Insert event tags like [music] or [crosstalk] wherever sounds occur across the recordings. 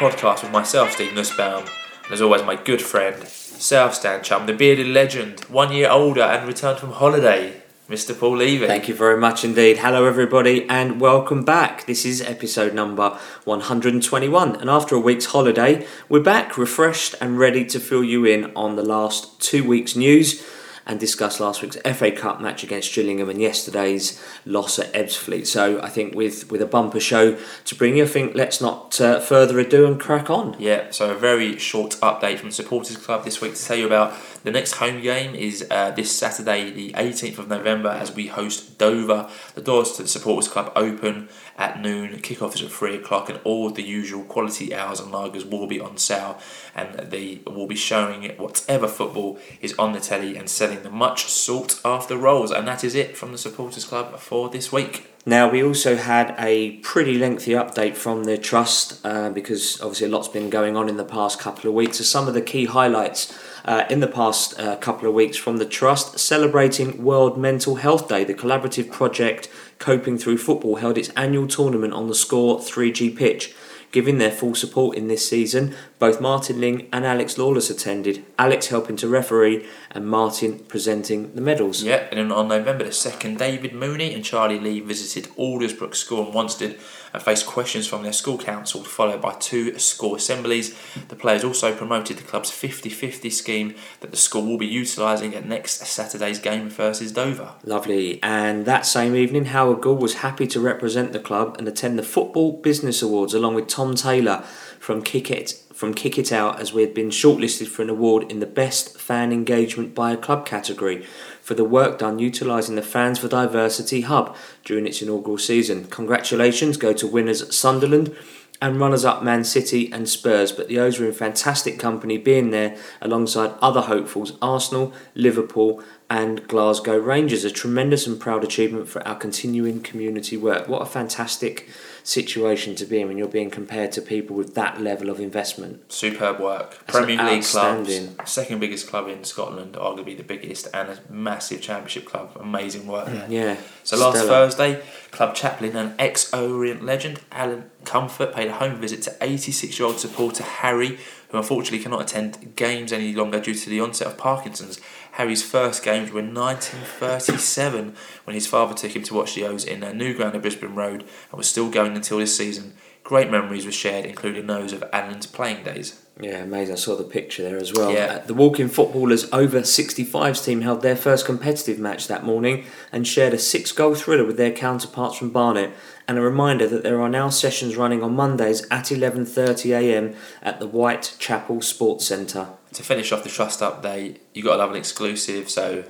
podcast with myself, Steve Nussbaum, and as always, my good friend, South Stand chum, the bearded legend, one year older and returned from holiday, Mr. Paul Levy. Thank you very much indeed. Hello, everybody, and welcome back. This is episode number 121. And after a week's holiday, we're back refreshed and ready to fill you in on the last two weeks' news and discuss last week's FA Cup match against Gillingham and yesterday's loss at Ebbsfleet. So I think with, with a bumper show to bring you, I think let's not uh, further ado and crack on. Yeah, so a very short update from Supporters Club this week to tell you about the next home game is uh, this Saturday, the 18th of November, as we host Dover. The doors to the Supporters Club open at noon, kickoff is at 3 o'clock, and all the usual quality hours and lagers will be on sale. And they will be showing whatever football is on the telly and selling the much sought after rolls. And that is it from the Supporters Club for this week. Now, we also had a pretty lengthy update from the Trust uh, because obviously a lot's been going on in the past couple of weeks. So, some of the key highlights uh, in the past uh, couple of weeks from the Trust celebrating World Mental Health Day. The collaborative project Coping Through Football held its annual tournament on the Score 3G pitch. Giving their full support in this season, both Martin Ling and Alex Lawless attended, Alex helping to referee and Martin presenting the medals. Yeah, and then on November the 2nd, David Mooney and Charlie Lee visited Aldersbrook School in Wanstead and faced questions from their school council, followed by two school assemblies. The players also promoted the club's 50 50 scheme that the school will be utilising at next Saturday's game versus Dover. Lovely. And that same evening, Howard Gould was happy to represent the club and attend the Football Business Awards along with Tom Taylor from Kick It from Kick It Out as we had been shortlisted for an award in the Best Fan Engagement by a Club category for the work done utilising the Fans for Diversity Hub during its inaugural season. Congratulations go to winners Sunderland and runners up Man City and Spurs, but the O's were in fantastic company being there alongside other hopefuls Arsenal, Liverpool, and Glasgow Rangers. A tremendous and proud achievement for our continuing community work. What a fantastic situation to be in when you're being compared to people with that level of investment. Superb work. That's Premier League club, second biggest club in Scotland, arguably the biggest, and a massive championship club. Amazing work there. Yeah. So last stellar. Thursday, club chaplain and ex-Orient legend Alan Comfort paid a home visit to 86-year-old supporter Harry, who unfortunately cannot attend games any longer due to the onset of Parkinson's. Harry's first games were in 1937 when his father took him to watch the O's in a new ground at Brisbane Road and was still going until this season. Great memories were shared, including those of Alan's playing days. Yeah, amazing. I saw the picture there as well. Yeah. Uh, the Walking Footballers over 65s team held their first competitive match that morning and shared a six goal thriller with their counterparts from Barnet. And a reminder that there are now sessions running on Mondays at 11.30am at the Whitechapel Sports Centre. To finish off the trust update, you got to love an exclusive, so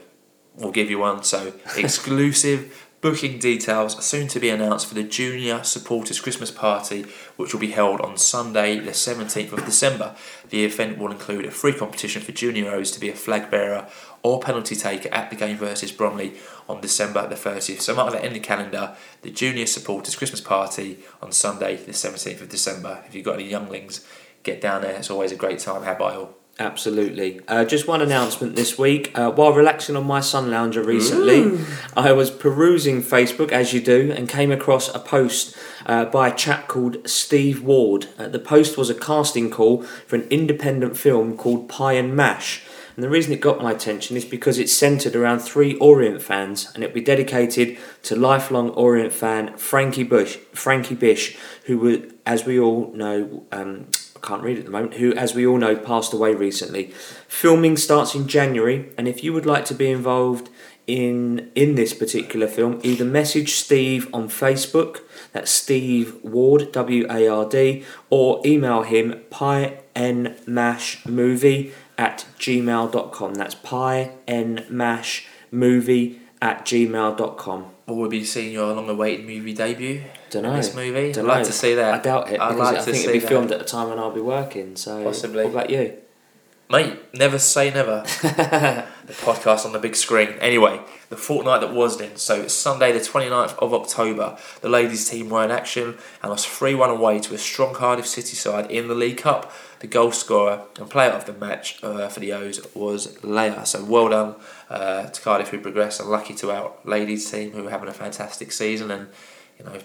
we'll give you one. So [laughs] exclusive booking details are soon to be announced for the Junior Supporters Christmas Party, which will be held on Sunday, the 17th of December. The event will include a free competition for junior O's to be a flag bearer or penalty taker at the game versus Bromley on December the 30th. So mark that in the calendar. The Junior Supporters Christmas Party on Sunday, the 17th of December. If you've got any younglings, get down there. It's always a great time. Have by all. Absolutely. Uh, just one announcement this week. Uh, while relaxing on my sun lounger recently, I was perusing Facebook, as you do, and came across a post uh, by a chap called Steve Ward. Uh, the post was a casting call for an independent film called Pie and Mash. And the reason it got my attention is because it's centred around three Orient fans, and it'll be dedicated to lifelong Orient fan Frankie Bush, Frankie Bish, who, were, as we all know, um, I can't read at the moment, who, as we all know, passed away recently. Filming starts in January, and if you would like to be involved in in this particular film, either message Steve on Facebook, that's Steve Ward, W A R D, or email him pienmashmovie at gmail.com. That's pienmashmovie at gmail.com. Or we'll be seeing your long-awaited movie debut. Don't in know. This movie. Don't I'd like know. to see that. I doubt it I'd like I to think it'll be that. filmed at a time when I'll be working. So Possibly. What about you? Mate, never say never. [laughs] the podcast on the big screen. Anyway, the fortnight that was then. So it's Sunday, the 29th of October. The ladies' team were in action and was 3 1 away to a strong Cardiff City side in the League Cup. The goal scorer and player of the match uh, for the O's was Leia. So well done uh, to Cardiff who and lucky to our ladies' team who are having a fantastic season and, you know,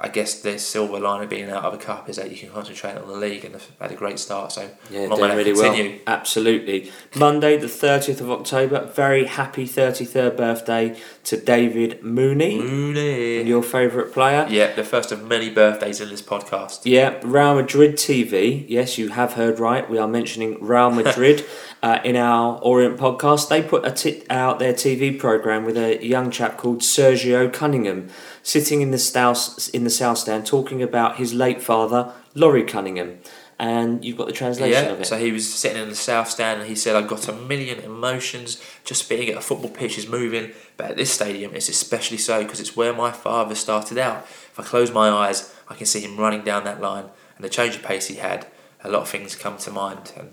I guess the silver line of being out of a cup is that you can concentrate on the league and have had a great start. So Yeah, doing really well. Absolutely. Monday, the 30th of October, very happy 33rd birthday to David Mooney, Mooney. your favourite player. Yeah, the first of many birthdays in this podcast. Yeah, Real Madrid TV. Yes, you have heard right. We are mentioning Real Madrid [laughs] uh, in our Orient podcast. They put a t- out their TV program with a young chap called Sergio Cunningham sitting in the south in the south stand talking about his late father, Laurie Cunningham. And you've got the translation Yeah, of it. so he was sitting in the south stand and he said, I've got a million emotions just being at a football pitch is moving, but at this stadium it's especially so because it's where my father started out. If I close my eyes, I can see him running down that line and the change of pace he had, a lot of things come to mind. And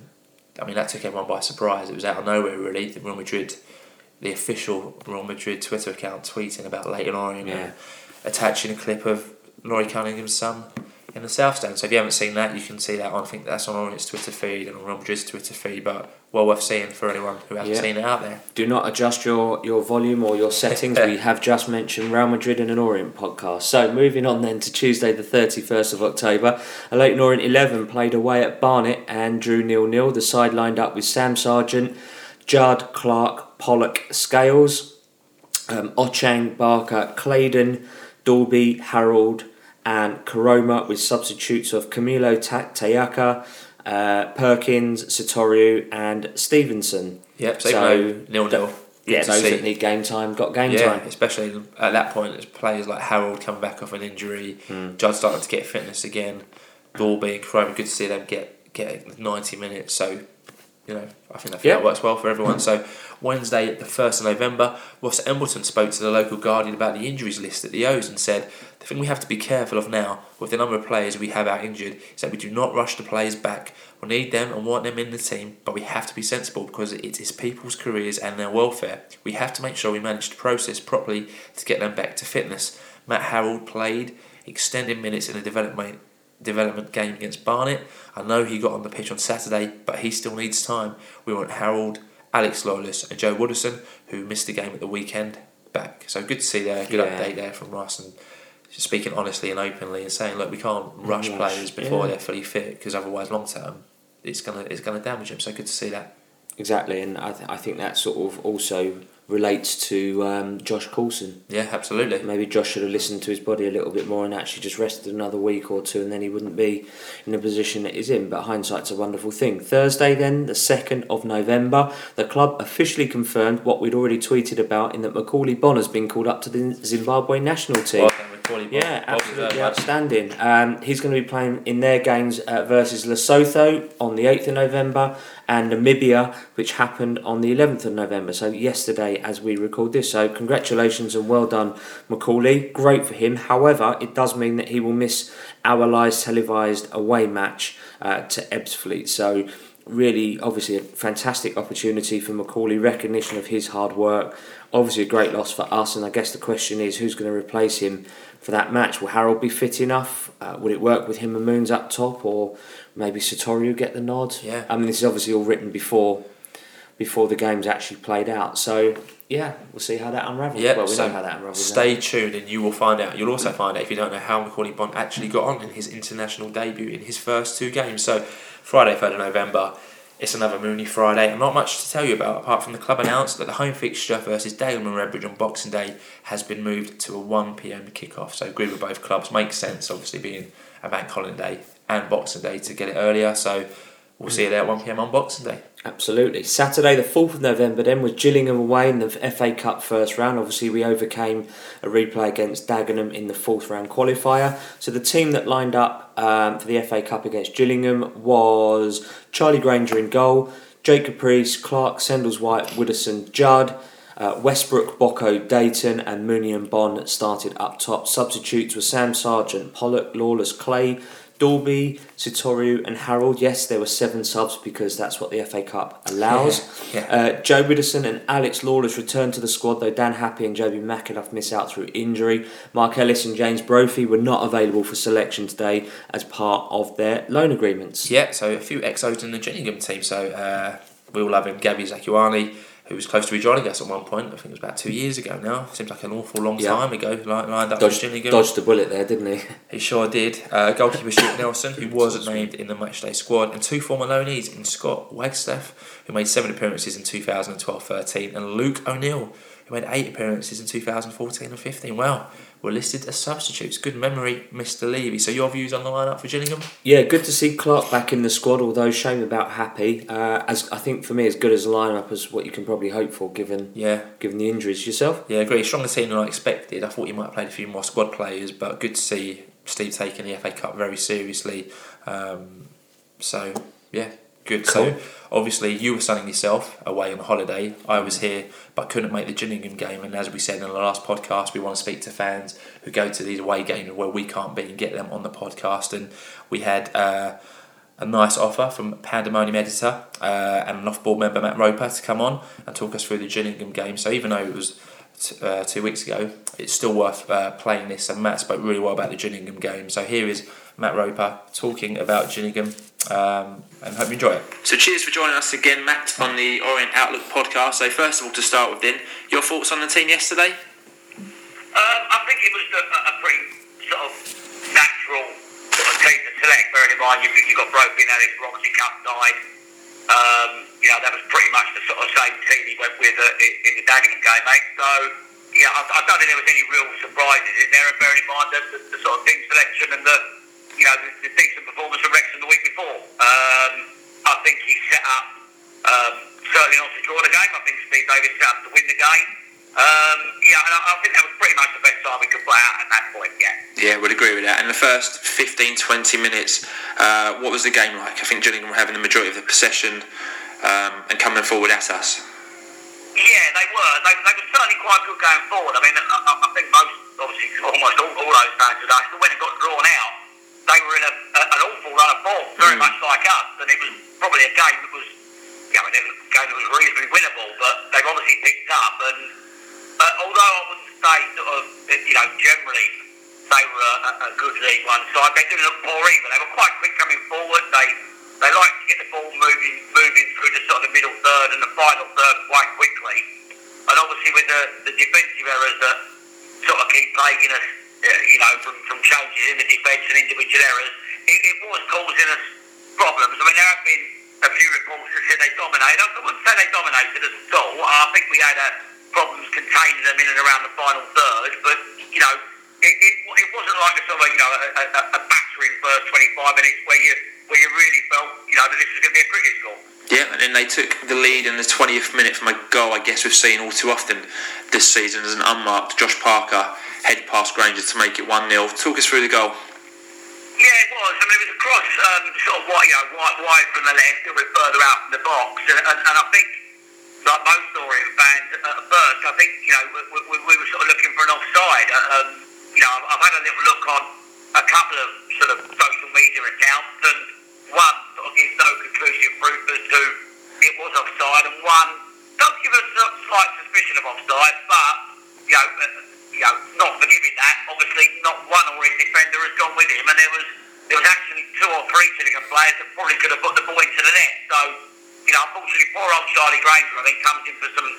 I mean, that took everyone by surprise. It was out of nowhere, really. The Real Madrid, the official Real Madrid Twitter account tweeting about Leyton Orient Yeah. Attaching a clip of Laurie Cunningham's son in the South Stand. So if you haven't seen that, you can see that on. I think that's on Orient's Twitter feed and on Real Madrid's Twitter feed. But well worth seeing for anyone who hasn't Yeah. seen it out there. Do not adjust your, your volume or your settings. we [laughs] have just mentioned Real Madrid and an Orient podcast. So moving on then to Tuesday, the 31st of October. A Leyton Orient 11 played away at Barnet and drew nil nil. The side lined up with Sam Sargeant, Judd, Clark, Pollock, Scales, um, Ochang, Barker, Claydon, Dalby, Harrold, and Koroma with substitutes of Camilo Ta- Tayaka, uh, Perkins, Sotiriou, and Stevenson. Yep. So, So, even though nil nil. Yeah, those see. that need game time got game yeah, time. especially at that point, as players like Harrold coming back off an injury, Hmm. Judd starting to get fitness again, Dalby and Crome, good to see them get get 90 minutes. So, you know, I think that, Yeah. that works well for everyone. So, Wednesday, the 1st of November, Ross Embleton spoke to the local Guardian about the injuries list at the O's and said, The thing we have to be careful of now, with the number of players we have out injured, is that we do not rush the players back. We need them and want them in the team, but we have to be sensible because it is people's careers and their welfare. We have to make sure we manage the process properly to get them back to fitness. Matt Harrold played extended minutes in a development development game against Barnet. I know he got on the pitch on Saturday, but he still needs time. We want Harrold, Alex Lawless, and Joe Widdowson, who missed the game at the weekend, back. So good to see there. Good Yeah. update there from Ross and speaking honestly and openly and saying, look, we can't rush players before yeah. they're fully fit because otherwise, long term, it's gonna it's gonna damage them. So good to see that. Exactly, and I, th- I think that sort of also relates to um, Josh Coulson. Yeah, absolutely. Maybe Josh should have listened to his body a little bit more and actually just rested another week or two, and then he wouldn't be in the position that he's in. But hindsight's a wonderful thing. Thursday, then, the 2nd of November, the club officially confirmed what we'd already tweeted about in that Macauley Bonne has been called up to the Zimbabwe national team. Well Yeah, Bob absolutely outstanding. Um, he's going to be playing in their games uh, versus Lesotho on the 8th of November and Namibia, which happened on the 11th of November. So, yesterday as we record this. So, congratulations and well done, Macauley. Great for him. However, it does mean that he will miss our live televised away match uh, to Ebbsfleet. So, really, obviously, a fantastic opportunity for Macauley, recognition of his hard work. Obviously, a great loss for us, and I guess the question is who's going to replace him for that match? Will Harrold be fit enough? Uh, would it work with him and Moons up top, or maybe Sotiriou get the nod? Yeah. I mean, this is obviously all written before before the game's actually played out. So yeah, we'll see how that unravels. Yeah, well, we so know how that unravels. now. Stay tuned and you will find out. You'll also find out if you don't know how Macauley Bonne actually got on in his international debut in his first two games. So, Friday, 3rd of November, it's another Mooney Friday, and not much to tell you about apart from the club announced that the home fixture versus Dagenham and Redbridge on Boxing Day has been moved to a 1pm kickoff. So, agreed with both clubs. Makes sense, obviously, being a bank holiday and Boxing Day to get it earlier. So, we'll see you there at 1pm on Boxing Day. Absolutely. Saturday, the 4th of November, then was Gillingham away in the FA Cup first round. Obviously, we overcame a replay against Dagenham in the fourth round qualifier. So, the team that lined up um, for the FA Cup against Gillingham was Charlie Grainger in goal, Jake Caprice, Clark, Sendles White, Widdowson, Judd. Uh, Westbrook, Boco, Dayton, and Mooney and Bonne started up top. Substitutes were Sam Sargeant, Pollock, Lawless, Clay, Dalby, Sotiriou, and Harrold. Yes, there were seven subs because that's what the FA Cup allows. [laughs] Yeah. Uh, Joe Widdowson and Alex Lawless returned to the squad, though Dan Happe and Jobi McAnuff miss out through injury. Mark Ellis and James Brophy were not available for selection today as part of their loan agreements. Yeah, so a few exos in the Gillingham team. So uh, we all have him. Gabby Zakuani, who was close to rejoining us at one point. I think it was about two years ago now. Seems like an awful long Yeah. time ago. Li- Lined up Dodged, dodged a bullet there, didn't he? [laughs] He sure did. Uh, goalkeeper Stuart [laughs] Nelson, who wasn't named in the matchday squad, and two former loanees in Scott Wagstaff, who made seven appearances in 2012-13, and Luke O'Neill, who made eight appearances in 2014 and 15. Well, were listed as substitutes. Good memory, Mr. Levy. So your views on the lineup for Gillingham? Yeah, good to see Clark back in the squad. Although shame about Happe. Uh, as I think for me, as good as a lineup as what you can probably hope for, given Yeah, given the injuries yourself. yeah, agree. Stronger team than I expected. I thought you might have played a few more squad players, but good to see Steve taking the FA Cup very seriously. Um, so yeah, good. So obviously you were sunning yourself away on holiday. I was here, but couldn't make the Gillingham game. And as we said in the last podcast, we want to speak to fans who go to these away games where we can't be and get them on the podcast. And we had. Uh, a nice offer from Pandemonium editor uh, and an off-board member Matt Roper to come on and talk us through the Gillingham game. So even though it was t- uh, two weeks ago, it's still worth uh, playing this. And Matt spoke really well about the Gillingham game. So here is Matt Roper talking about Gillingham, um, and hope you enjoy it. So cheers for joining us again, Matt, on the Orient Outlook podcast. So first of all, to start with, then your thoughts on the team yesterday? Um, I think it was a, a pretty sort of natural sort of team to select. Bearing in mind you've, you've got Brophy and Alex Romsey outside. Um, you know, that was pretty much the sort of same team he went with uh, in, in the Dagenham game, mate. So, yeah, I, I don't think there was any real surprises in there. And bearing in mind the, the, the sort of team selection and the, you know, the, the decent performance of Wrexham the week before. Um, I think he set up, um, certainly not to draw the game. I think Steve Davis set up to win the game. Um, yeah, and I, I think that was pretty much the best side we could play out at that point, yeah. Yeah, would agree with that. In the first 15, 20 minutes, uh, what was the game like? I think Gillingham were having the majority of the possession um, and coming forward at us. Yeah, they were. They, they were certainly quite good going forward. I mean, I, I think most, obviously, [laughs] almost all, all those fans today, but when it got drawn out, they were in a, a, an awful run of form, very much like us. And it was probably a game that was, you know, it was a game that was reasonably winnable, but they've obviously picked up. And uh, although I wouldn't say sort of, you know, generally they were a, a good League One side, they didn't look poor either. They were quite quick coming forward. They they like to get the ball moving moving through the sort of the middle third and the final third quite quickly. And obviously with the, the defensive errors that sort of keep plaguing us, you know, from, from changes in the defence and individual errors, it, it was causing us problems. I mean, there have been a few reports that said they dominated. I wouldn't say they dominated us at all. I think we had uh, problems containing them in and around the final third, but, you know, it, it, it wasn't like a sort of, you know, a, a, a battering first 25 minutes where you where you really felt, you know, that this was going to be a cricket score. Yeah, and then they took the lead in the 20th minute from a goal I guess we've seen all too often this season as an unmarked Josh Parker head past Grainger to make it 1 0. Talk us through the goal. Yeah, it was. I mean, it was a cross, um, sort of wide, you know, wide, wide from the left, a bit further out from the box, and, and, and I think, like most Orient fans, at first, I think, you know, we, we, we were sort of looking for an offside. Uh, Um, you know, I've, I've had a little look on a couple of sort of social media accounts, and one sort of gives no conclusive proof as to it was offside, and one does give us a slight suspicion of offside, but you know, you know, not forgiving that. Obviously, not one or his defender has gone with him, and there was there was actually two or three Gillingham players that probably could have put the ball into the net. So, you know, unfortunately, poor old Charlie Grainger, I think, comes in for some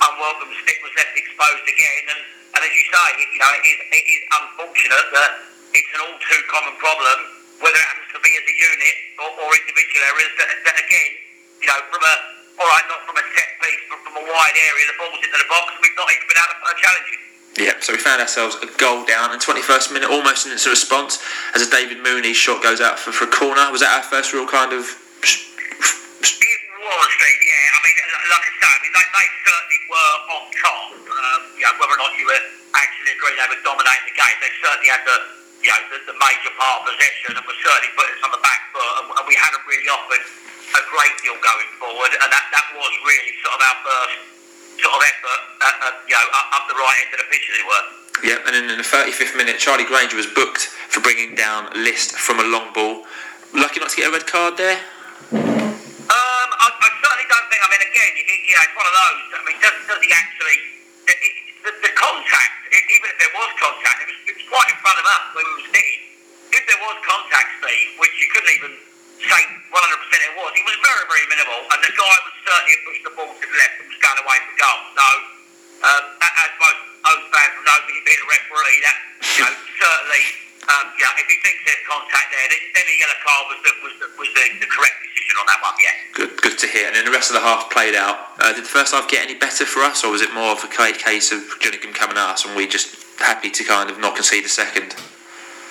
unwelcome stick was left exposed again, and, and as you say, you know, it is, it is unfortunate that it's an all too common problem, whether it happens to be as a unit or, or individual areas. That, that again, you know, from a all right, not from a set piece, but from a wide area, the ball's into the box, and we've not even been able to challenge it. Yeah, so we found ourselves a goal down in 21st minute, almost in instant response, as a David Mooney shot goes out for, for a corner. Was that our first real kind of. It was, yeah. I mean, like I say, I mean, they, they certainly were on top. Um, whether or not you were actually agree they were dominating the game, they certainly had the, you know, the, the major part of possession and were certainly putting us on the back foot, and, and we hadn't really offered a great deal going forward, and that, that was really sort of our first sort of effort, at, at, you know, up, up the right end of the pitch, as it were. Yeah, and then in the 35th minute, Charlie Grainger was booked for bringing down List from a long ball. Lucky not to get a red card there. Um, I, I certainly don't think. I mean, again, it, it, you know, it's one of those. I mean, does, does he actually? The, it, the, the contact, it, even if there was contact, it was, it was quite in front of us when we were sitting. If there was contact, Steve, which you couldn't even say 100% it was. It was very, very minimal, and the guy was certainly pushed the ball to the left and was going away for goal. So, um, as most O's fans will know, being a referee, that you know, certainly, um, yeah, if he thinks there's contact there, then, a yellow card was the, was the, was the, the correct decision on that one. Yeah. Good, good to hear. And then the rest of the half played out. Uh, did the first half get any better for us, or was it more of a case of Gillingham coming at us and we just happy to kind of not concede a second?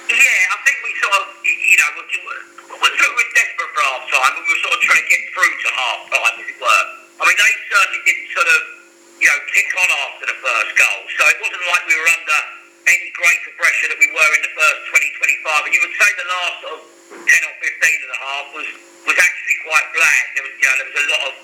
Yeah, I think we sort of, you know, we we were sort of desperate for half time, but we were sort of trying to get through to half time, as it were. I mean, they certainly didn't sort of, you know, kick on after the first goal. So it wasn't like we were under any greater pressure that we were in the first 20, 25. And you would say the last sort of 10 or 15 of the half was, was actually quite bland. There was, you know, there was a lot of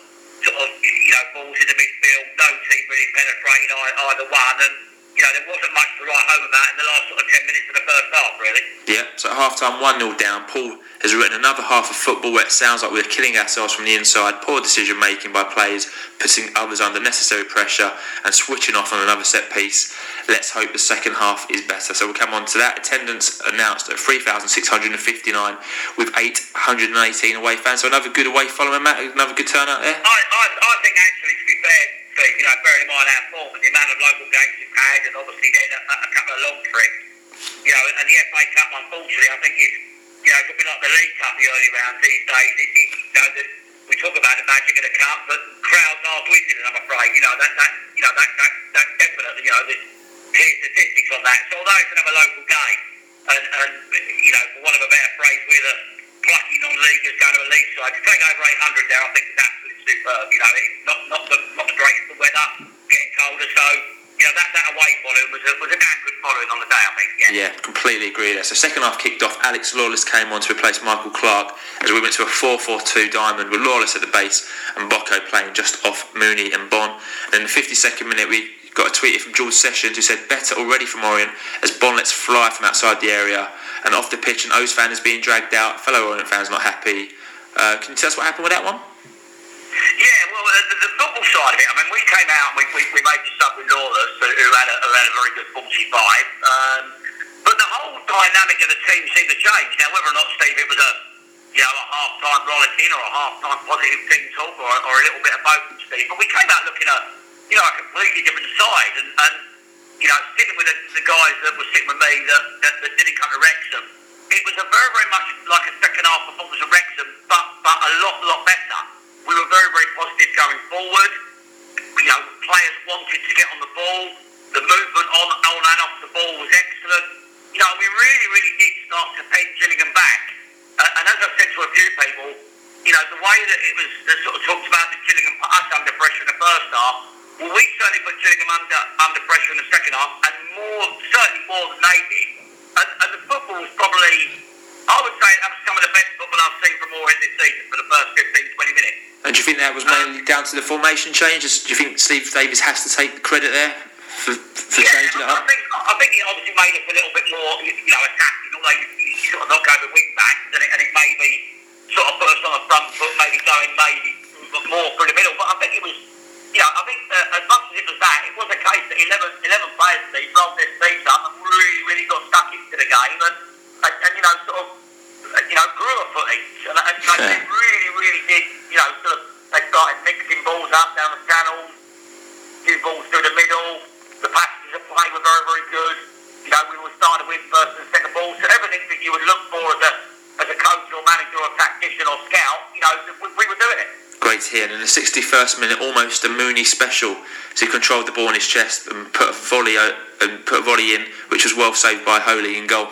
sort of, you know, balls in the midfield. No team really penetrating either one. And, you know, there wasn't much to write home about in the last sort of 10 minutes of the first half, really. Yeah, so at half time, 1 0 down. Paul has written another half of football where it sounds like we're killing ourselves from the inside. Poor decision making by players, putting others under necessary pressure and switching off on another set piece. Let's hope the second half is better. So we'll come on to that. Attendance announced at 3,659 with 818 away fans. So another good away following, Matt. Another good turnout there. I, I, I think actually, to be fair, Steve, you know, bearing in mind our form and the amount of local games we've had, and obviously then a, a couple of long trips, you know, and the FA Cup, unfortunately, I think is, you know, bit like the League Cup, the early rounds these days. It, it, you know, the, we talk about the magic of the cup, but crowds are dwindling. I'm afraid, you know, that that you know that that, that definitely, you know, there's clear statistics on that. So although it's another local game, and, and you know, for want of a better phrase, we're the plucky non-leaguers going to a league side. To take over 800 there, I think is absolutely You know, it's not not the not the greatest of weather, getting colder, so you know that that away following was a was a damn good following on the day. I think. Yeah. Yeah, completely agree there. So second half kicked off. Alex Lawless came on to replace Michael Clark as we went to a 4-4-2 diamond with Lawless at the base and Boco playing just off Mooney and Bonne. And in the 52nd minute, we got a tweet from George Sessions who said better already from Orient as Bonne lets fly from outside the area and off the pitch. An O's fan is being dragged out. Fellow Orient fans not happy. Uh, can you tell us what happened with that one? Yeah, well, uh, the, the football side of it, I mean, we came out and we, we, we made this up with Lawless, who, had a, who had a very good 45. Um, but the whole dynamic of the team seemed to change. Now, whether or not, Steve, it was a, you know, a half-time rollicking or a half-time positive team talk or, or a little bit of both, Steve, but we came out looking at, you know, a completely different side. And, and you know, sitting with the, the guys that were sitting with me that, that, that didn't come to Wrexham, it was a very, very much like a second half performance of Wrexham, but, but a lot, lot better. We were very, very positive going forward. You know, players wanted to get on the ball. The movement on, on and off the ball was excellent. You know, we really, really did start to pen Gillingham back. Uh, and as I've said to a few people, you know, the way that it was uh, sort of talked about that Gillingham put us under pressure in the first half, well, we certainly put Gillingham under, under pressure in the second half, and more, certainly more than they did. And, and the football was probably, I would say, that was some of the best football I've seen from Moorhead this season for the first 15, 20 minutes. And do you think that was mainly down to the formation changes? Do you think Steve Davis has to take the credit there for, for changing it I up? think, I think it obviously made us a little bit more, you you know, attacking, although you, you sort of knock over wing backs, and it, and it maybe sort of put us on the front foot, maybe going maybe more through the middle. But I think it was, you know, I think uh, as much as it was that, it was a case that 11, 11 players, Steve, rolled their sleeves up and really, really got stuck into the game and, and, and you know, sort of, you know, grew a foot each. And, and you know, Yeah. they really, really did, you know, sort of, they started mixing balls up down the channels, few balls through the middle. The passes of play were very, very good. You know, we were starting to win first and second balls, So everything that you would look for as a as a coach or manager or tactician or scout, you know, we, we were doing it. Great to hear. And in the 61st minute, almost a Mooney special. So he controlled the ball in his chest and put a volley out, and put a volley in, which was well saved by Holy in goal.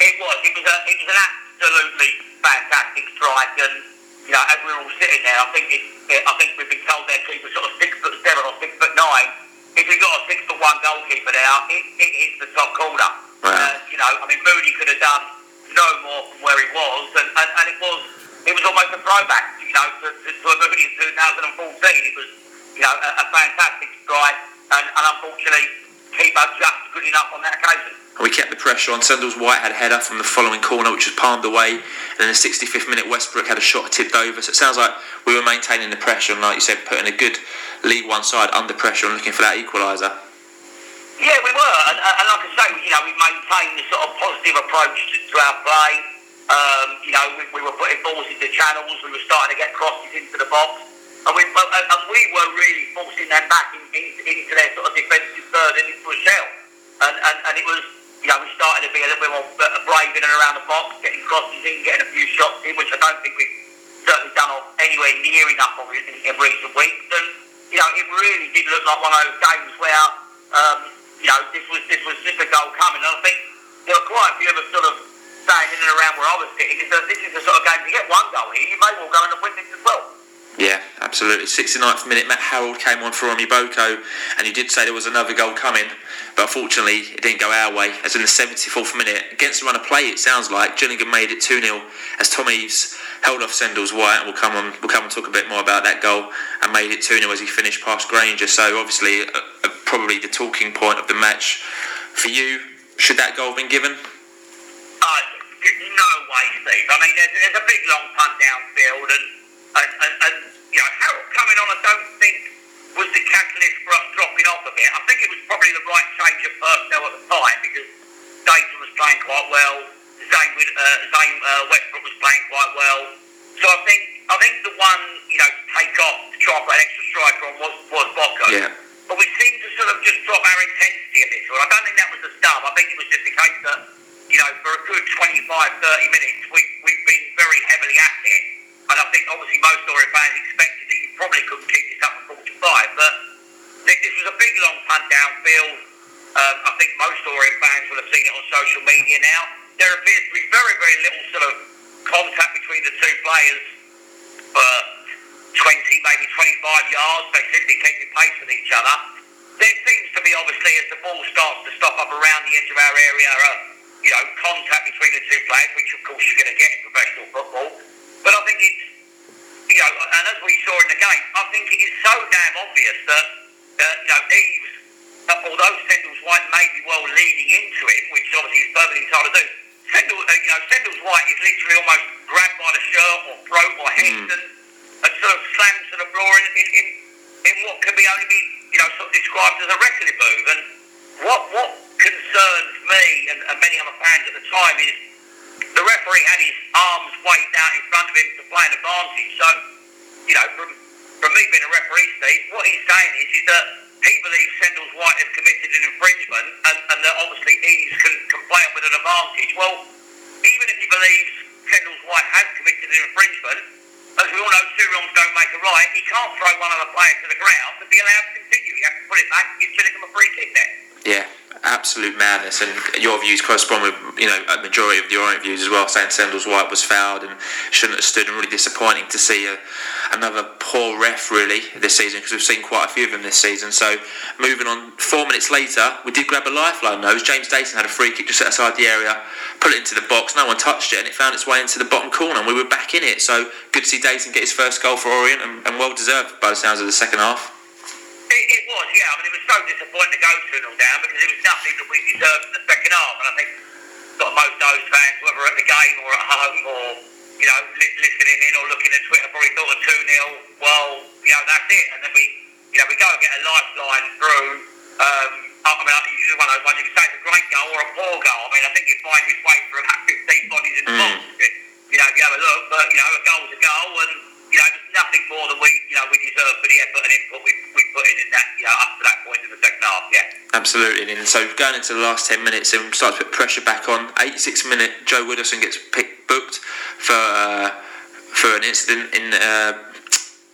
It was. It was a. It was an absolutely fantastic strike, and you know, as we were all sitting there, I think it, it, I think we've been told their keeper sort of six foot seven or six foot nine. If we got a six foot one goalkeeper there, it, it hits the top corner. Uh, you know, I mean, Mooney could have done no more from where he was, and, and, and it was it was almost a throwback, you know, to, to, to a Mooney in 2014. It was, you know, a, a fantastic strike, and, and unfortunately, keeper just good enough on that occasion. And we kept the pressure on. Sendles White had a header from the following corner, which was palmed away. And in the 65th minute, Westbrook had a shot tipped over. So it sounds like we were maintaining the pressure and, like you said, putting a good League One side under pressure and looking for that equaliser. Yeah, we were, and, and and like I say, you know, we maintained this sort of positive approach to, to our play. Um, you know, we, we were putting balls into channels. We were starting to get crosses into the box, and we and, we were really forcing them back in, in, into their sort of defensive third and into a shell. And, and and it was, you know, we started to be a little bit more brave in and around the box, getting crosses in, getting a few shots in, which I don't think we've certainly done off anywhere near enough of in, in recent weeks. And you know, it really did look like one of those games where, um, you know, this was this was just goal coming. And I think there were quite a few of us sort of saying in and around where I was sitting is that this is the sort of game to get one goal here, you may well go and win this as well. Yeah, absolutely. 69th minute, Matt Harrold came on for Emi Boco, and he did say there was another goal coming, but unfortunately it didn't go our way. As in the 74th minute, against the run of play, it sounds like Gillingham made it 2 0 as Tom Eaves held off Sendles White, and we'll come on, we'll come and talk a bit more about that goal, and made it 2 0 as he finished past Grainger. So obviously, uh, uh, probably the talking point of the match for you. Should that goal have been given? Uh, no way, Steve. I mean, there's, there's a big long punt downfield, and, and, and, and you know, Harrold coming on, I don't think was the catalyst for us dropping off a bit. I think it was probably the right change of personnel at the time because Dayton was playing quite well. Same with uh, Zane uh, Westbrook was playing quite well. So I think I think the one you know to take off to try and put an extra striker on was was Boco. Yeah. But we seemed to sort of just drop our intensity a bit. I don't think that was the stub. I think it was just a case that you know, for a good 25, 30 minutes, we, we've been very heavily at it. I think obviously most Orient fans expected that you probably couldn't keep this up for 45, but this was a big long punt downfield. Um, I think most Orient fans will have seen it on social media now. There appears to be very, very little sort of contact between the two players for 20, maybe 25 yards. They seem to be keeping pace with each other. There seems to be, obviously, as the ball starts to stop up around the edge of our area, uh, you know, contact between the two players, which of course you're going to get in professional football. But I think you know, and as we saw in the game, I think it is so damn obvious that, uh, you know, Eaves, uh, although Sendles White may be well leaning into him, which obviously he's perfectly entitled to do, Sendles, uh, you know, Sendles White is literally almost grabbed by the shirt or throat or head mm. and, and sort of slammed to the floor in, in, in, in what could be only be, you know, sort of described as a wrestling move. And what, what concerns me and, and many other fans at the time is the referee had his arms waved out in front of him to play an advantage. So, you know, from from me being a referee, Steve, what he's saying is, is that he believes Sendles White has committed an infringement and, and that obviously Eaves can, can play it with an advantage. Well, even if he believes Sendles White has committed an infringement, as we all know, two wrongs don't make a right, he can't throw one of the players to the ground and be allowed to continue. He has to put it back and give Gillingham a free kick there. Yeah, absolute madness, and your views correspond with you know a majority of the Orient views as well, saying Sendles White was fouled and shouldn't have stood, and really disappointing to see a, another poor ref really this season because we've seen quite a few of them this season. So moving on, four minutes later, we did grab a lifeline though. James Dayton had a free kick just outside the area, put it into the box, no one touched it, and it found its way into the bottom corner, and we were back in it. So good to see Dayton get his first goal for Orient, and, and well deserved by the sounds of the second half. It, it, was, yeah. I mean, it was so disappointing to go 2 0 down because it was nothing that we deserved in the second half. And I think of most of those fans, whether at the game or at home or, you know, li- listening in or looking at Twitter, probably thought of 2 0, well, you know, that's it. And then we, you know, we go and get a lifeline through. Um, I mean, it's one of those ones you can say it's a great goal or a poor goal. I mean, I think you find his way for about 15 bodies in the mm. box. You know, if you have a look, but, you know, a goal's a goal and you know, there's nothing more than we, you know, we deserve for the effort and input we, in, that, you up to that point in the second half, yeah. Absolutely, and so going into the last 10 minutes and start to put pressure back on. 86 minute, Joe Widdowson gets picked, booked for uh, for an incident in uh,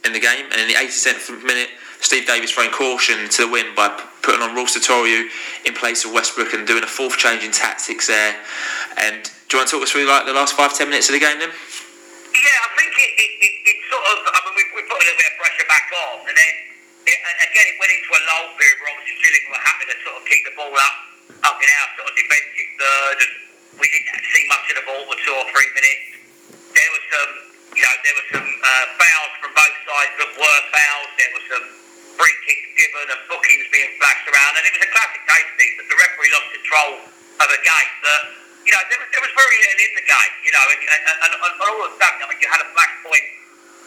in the game, and in the 87th minute, Steve Davis throwing caution to the wind by putting on Roel Sotiriou in place of Westbrook and doing a fourth change in tactics there. And do you want to talk us through like the last five ten minutes of the game then? Yeah, I think it, it, it, it sort of, I mean, we, we put a little bit of pressure back on, and then it, again, it went into a lull period where obviously Gillingham were happy to sort of keep the ball up, up in our sort of defensive third, and we didn't see much of the ball for two or three minutes. There was some, you know, there were some uh, fouls from both sides that were fouls. There was some free kicks given and bookings being flashed around, and it was a classic case thing that the referee lost control of a game that you know, there was, there was very little in the game, you know, and, and, and, and all of a sudden, I mean, you had a black point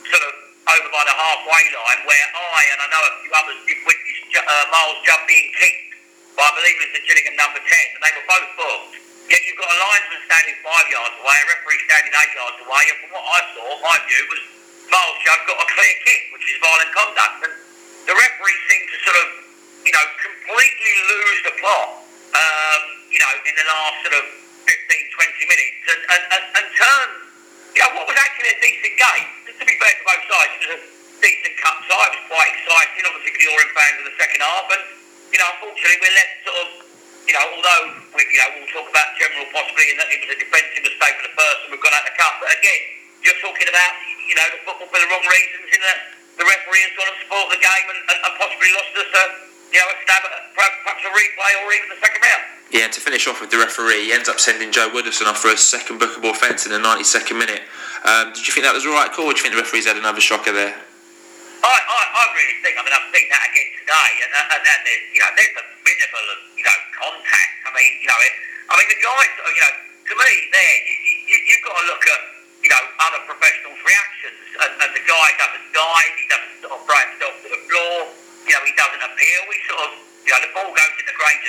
sort of over by the halfway line where I, and I know a few others, did witness uh, Myles Judd being kicked by, I believe it was the Gillingham number 10, and they were both booked. Yet you've got a linesman standing five yards away, a referee standing eight yards away, and from what I saw, my view was Myles Judd got a clear kick, which is violent conduct. And the referee seemed to sort of, you know, completely lose the plot, um, you know, in the last sort of 15, 20 minutes and, and, and, and turn, know, what was actually a decent game. To be fair to both sides, it was a decent cup side. It was quite exciting, obviously, for the Orient fans in the second half. And, you know, unfortunately, we're left sort of, you know, although, we, you know, we'll talk about general possibly in that it was a defensive mistake for the first and we've gone out of the cup. But again, you're talking about, you know, the football for the wrong reasons in that the referee has gone and spoiled the game and, and, and possibly lost us a, you know, a stab at perhaps a replay or even the second round. Yeah, to finish off with the referee, he ends up sending Joe Widdowson off for a second bookable offence in the 92nd minute. Um, did you think that was the right call, or do you think the referee's had another shocker there? I, I, I really think, I mean, I've seen that again today, and, and, and there's, you know, there's a minimal of, you know, contact. I mean, you know, it, I mean, the guys, you know, to me, there, you, you, you've got to look at, you know, other professionals' reactions, and, and the guy doesn't dive, he doesn't sort of throw himself to the floor, you know, he doesn't appeal, he sort of, you know, the ball goes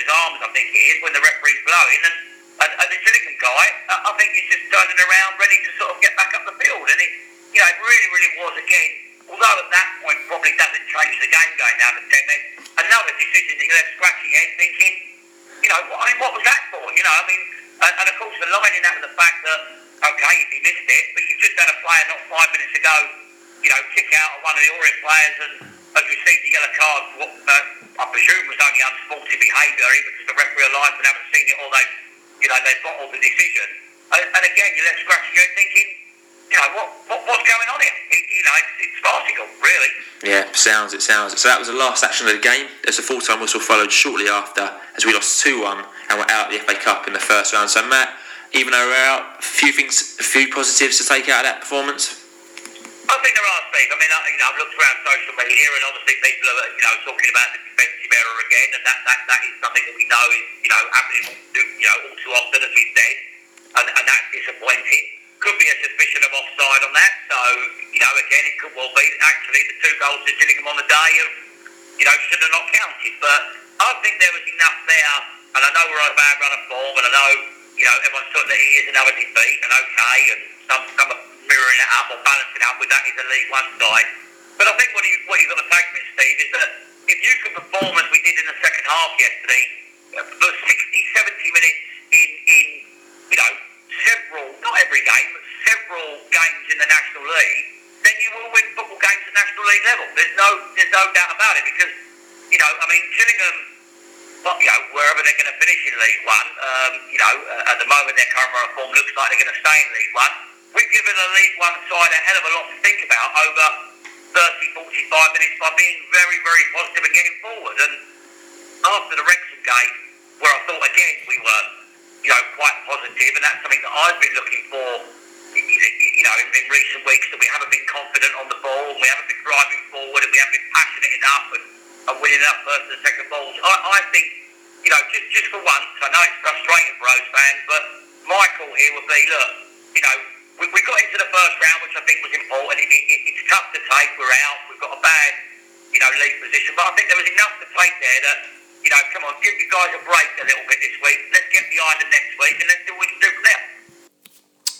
Grainger's arms, I think it is, when the referee's blowing, and, and, and the Gillingham guy, I, think he's just turning around, ready to sort of get back up the field, and it, you know, it really, really was, again, although at that point probably doesn't change the game going down to 10 minutes, another decision that you left scratching your head thinking, you know, I mean, what was that for? You know, I mean, and, and of course the line in that was the fact that, okay, if he missed it, but you've just had a player not five minutes ago, you know, kick out at one of the Orient players and has received a yellow card what uh, I presume it was only unsporting behaviour, even because the referee alliance and haven't seen it or they, you know, they've bottled the decision. And, and again, you're left scratching your head thinking, you know, what, what what's going on here? It, you know, it's, it's farcical, really. Yeah, sounds it sounds. So that was the last action of the game. As a full time whistle followed shortly after, as we lost two one and were out of the FA Cup in the first round. So Matt, even though we're out, a few things, a few positives to take out of that performance. I think there are, Steve. I mean, I, you know, I've looked around social media, and obviously people are, you know, talking about the defensive again, and that, that, that is something that we know is, you know, happening, you know, all too often, as we said, and, and that's disappointing. Could be a suspicion of offside on that. So, you know, again, it could well be actually the two goals to Gillingham on the day have, you know, should have not counted. But I think there was enough there, and I know we're on a bad run of form, and I know, you know, everyone's thought that it is another defeat, and okay, and some, some are mirroring it up or balancing up with that is a League One side. But I think what, you, what you've got to take from it, Steve, is that if you could perform as we did in the second half yesterday, for 60, 70 minutes in, in you know, several, not every game, but several games in the National League, then you will win football games at National League level. There's no, there's no doubt about it because, you know, I mean, Gillingham, well, you know, wherever they're going to finish in League One, um, you know, uh, at the moment their current form looks like they're going to stay in League One. We've given a League One side a hell of a lot to think about over 30, 45 minutes by being very, very positive and getting forward. And after the Wrexham game, where I thought again we were, you know, quite positive, and that's something that I've been looking for, you know, in, in recent weeks, that we haven't been confident on the ball, and we haven't been driving forward, and we haven't been passionate enough, and, and winning enough first and second balls. I, I think, you know, just just for once, I know it's frustrating for Rose fans, but my call here would be, look, you know, we, we got into the first round, which I think was important. It, it, it's tough to take. We're out. We've got a bad, you know, league position. But I think there was enough to take there that, you know, come on, give you guys a break a little bit this week. Let's get behind them next week, and let's see what we can do from there.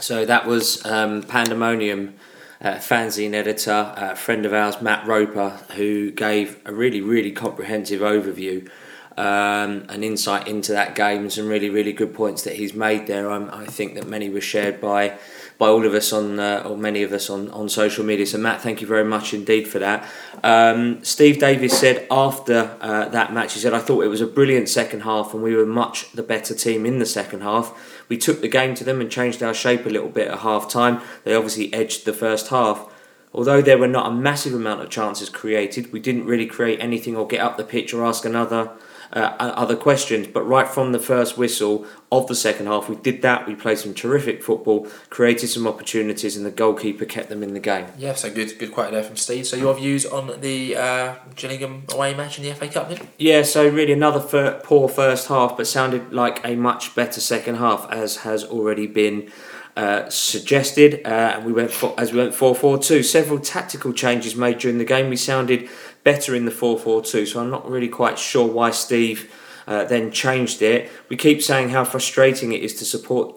So that was um, Pandemonium. Uh, fanzine editor, a friend of ours, Matt Roper, who gave a really, really comprehensive overview um, an insight into that game and some really, really good points that he's made there. I think that many were shared by by all of us on uh, or many of us on, on social media. So Matt, thank you very much indeed for that. Um, Steve Davis said after uh, that match, he said, "I thought it was a brilliant second half, and we were much the better team in the second half. We took the game to them and changed our shape a little bit at half time. They obviously edged the first half." Although there were not a massive amount of chances created, we didn't really create anything or get up the pitch or ask another uh, other questions. But right from the first whistle of the second half, we did that. We played some terrific football, created some opportunities, and the goalkeeper kept them in the game. Yeah, so good, good quote there from Steve. So your views on the uh, Gillingham away match in the FA Cup then? Yeah, so really another fir- poor first half, but sounded like a much better second half, as has already been. Uh, suggested, uh, and we went for, as we went four four two. Several tactical changes made during the game. We sounded better in the 4 4 2. So I'm not really quite sure why Steve uh, then changed it. We keep saying how frustrating it is to support.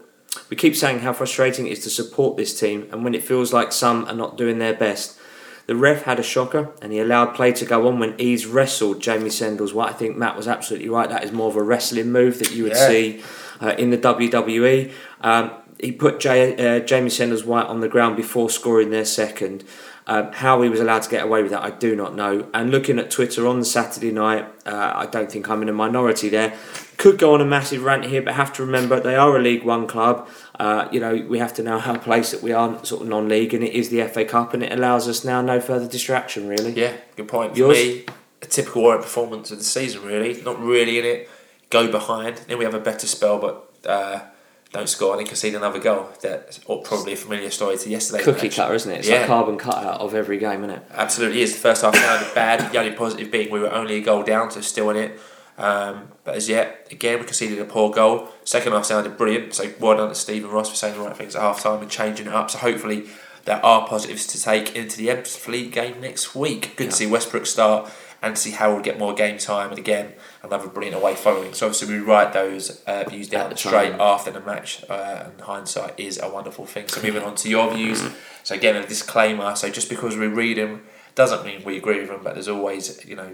We keep saying how frustrating it is to support this team, and when it feels like some are not doing their best. The ref had a shocker and he allowed play to go on when Eaves wrestled Jamie Sendles. What I think Matt was absolutely right. That is more of a wrestling move that you would Yeah. see uh, in the WWE. Um, he put J- uh, Jamie Sendles White on the ground before scoring their second. Um, how he was allowed to get away with that, I do not know. And looking at Twitter on Saturday night, uh, I don't think I'm in a minority there. Could go on a massive rant here, but have to remember they are a League One club. Uh, you know, we have to know how place that we are, sort of non-league, and it is the FA Cup, and it allows us now no further distraction, really. Yeah, good point. For Yours? me, a typical Warren performance of the season, really. Not really in it. Go behind. Then we have a better spell, but uh, don't score and concede another goal. That's probably a familiar story to yesterday. Cookie match. cutter, isn't it? It's Yeah. like carbon cutout of every game, isn't it? Absolutely is. The first half sounded bad. The only positive being we were only a goal down, so still in it. Um, but as yet, again, we conceded a poor goal. Second half sounded brilliant. So well done to Stephen Ross for saying the right things at half time and changing it up. So hopefully there are positives to take into the Ebbsfleet game next week. Good Yeah. to see Westbrook start and see Harrold get more game time. And again, another brilliant away following. So obviously we write those uh, views down the straight after the match. Uh, and hindsight is a wonderful thing. So moving on to your views. So again, a disclaimer. So just because we read them doesn't mean we agree with them, but there's always you know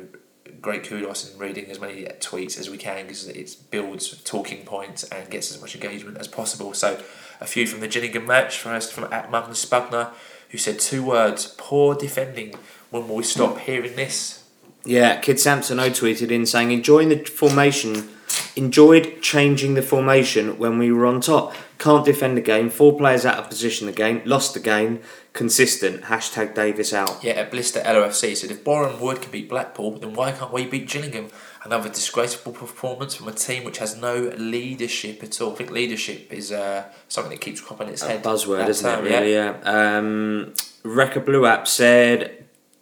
great kudos in reading as many tweets as we can because it builds talking points and gets as much engagement as possible. So a few from the Gillingham match first from at Magnus Spugner who said two words: poor defending. When will we stop hearing this? Yeah, Kid Sampson O tweeted in saying, enjoying the formation, enjoyed changing the formation when we were on top. Can't defend the game, four players out of position again, lost the game, consistent. Hashtag Davis out. Yeah, at Blister LOFC said if Boreham Wood can beat Blackpool, then why can't we beat Gillingham? Another disgraceful performance from a team which has no leadership at all. I think leadership is uh, something that keeps cropping its A head. buzzword, that isn't term, it, really? Yeah. Um, Wrecker Blue App said,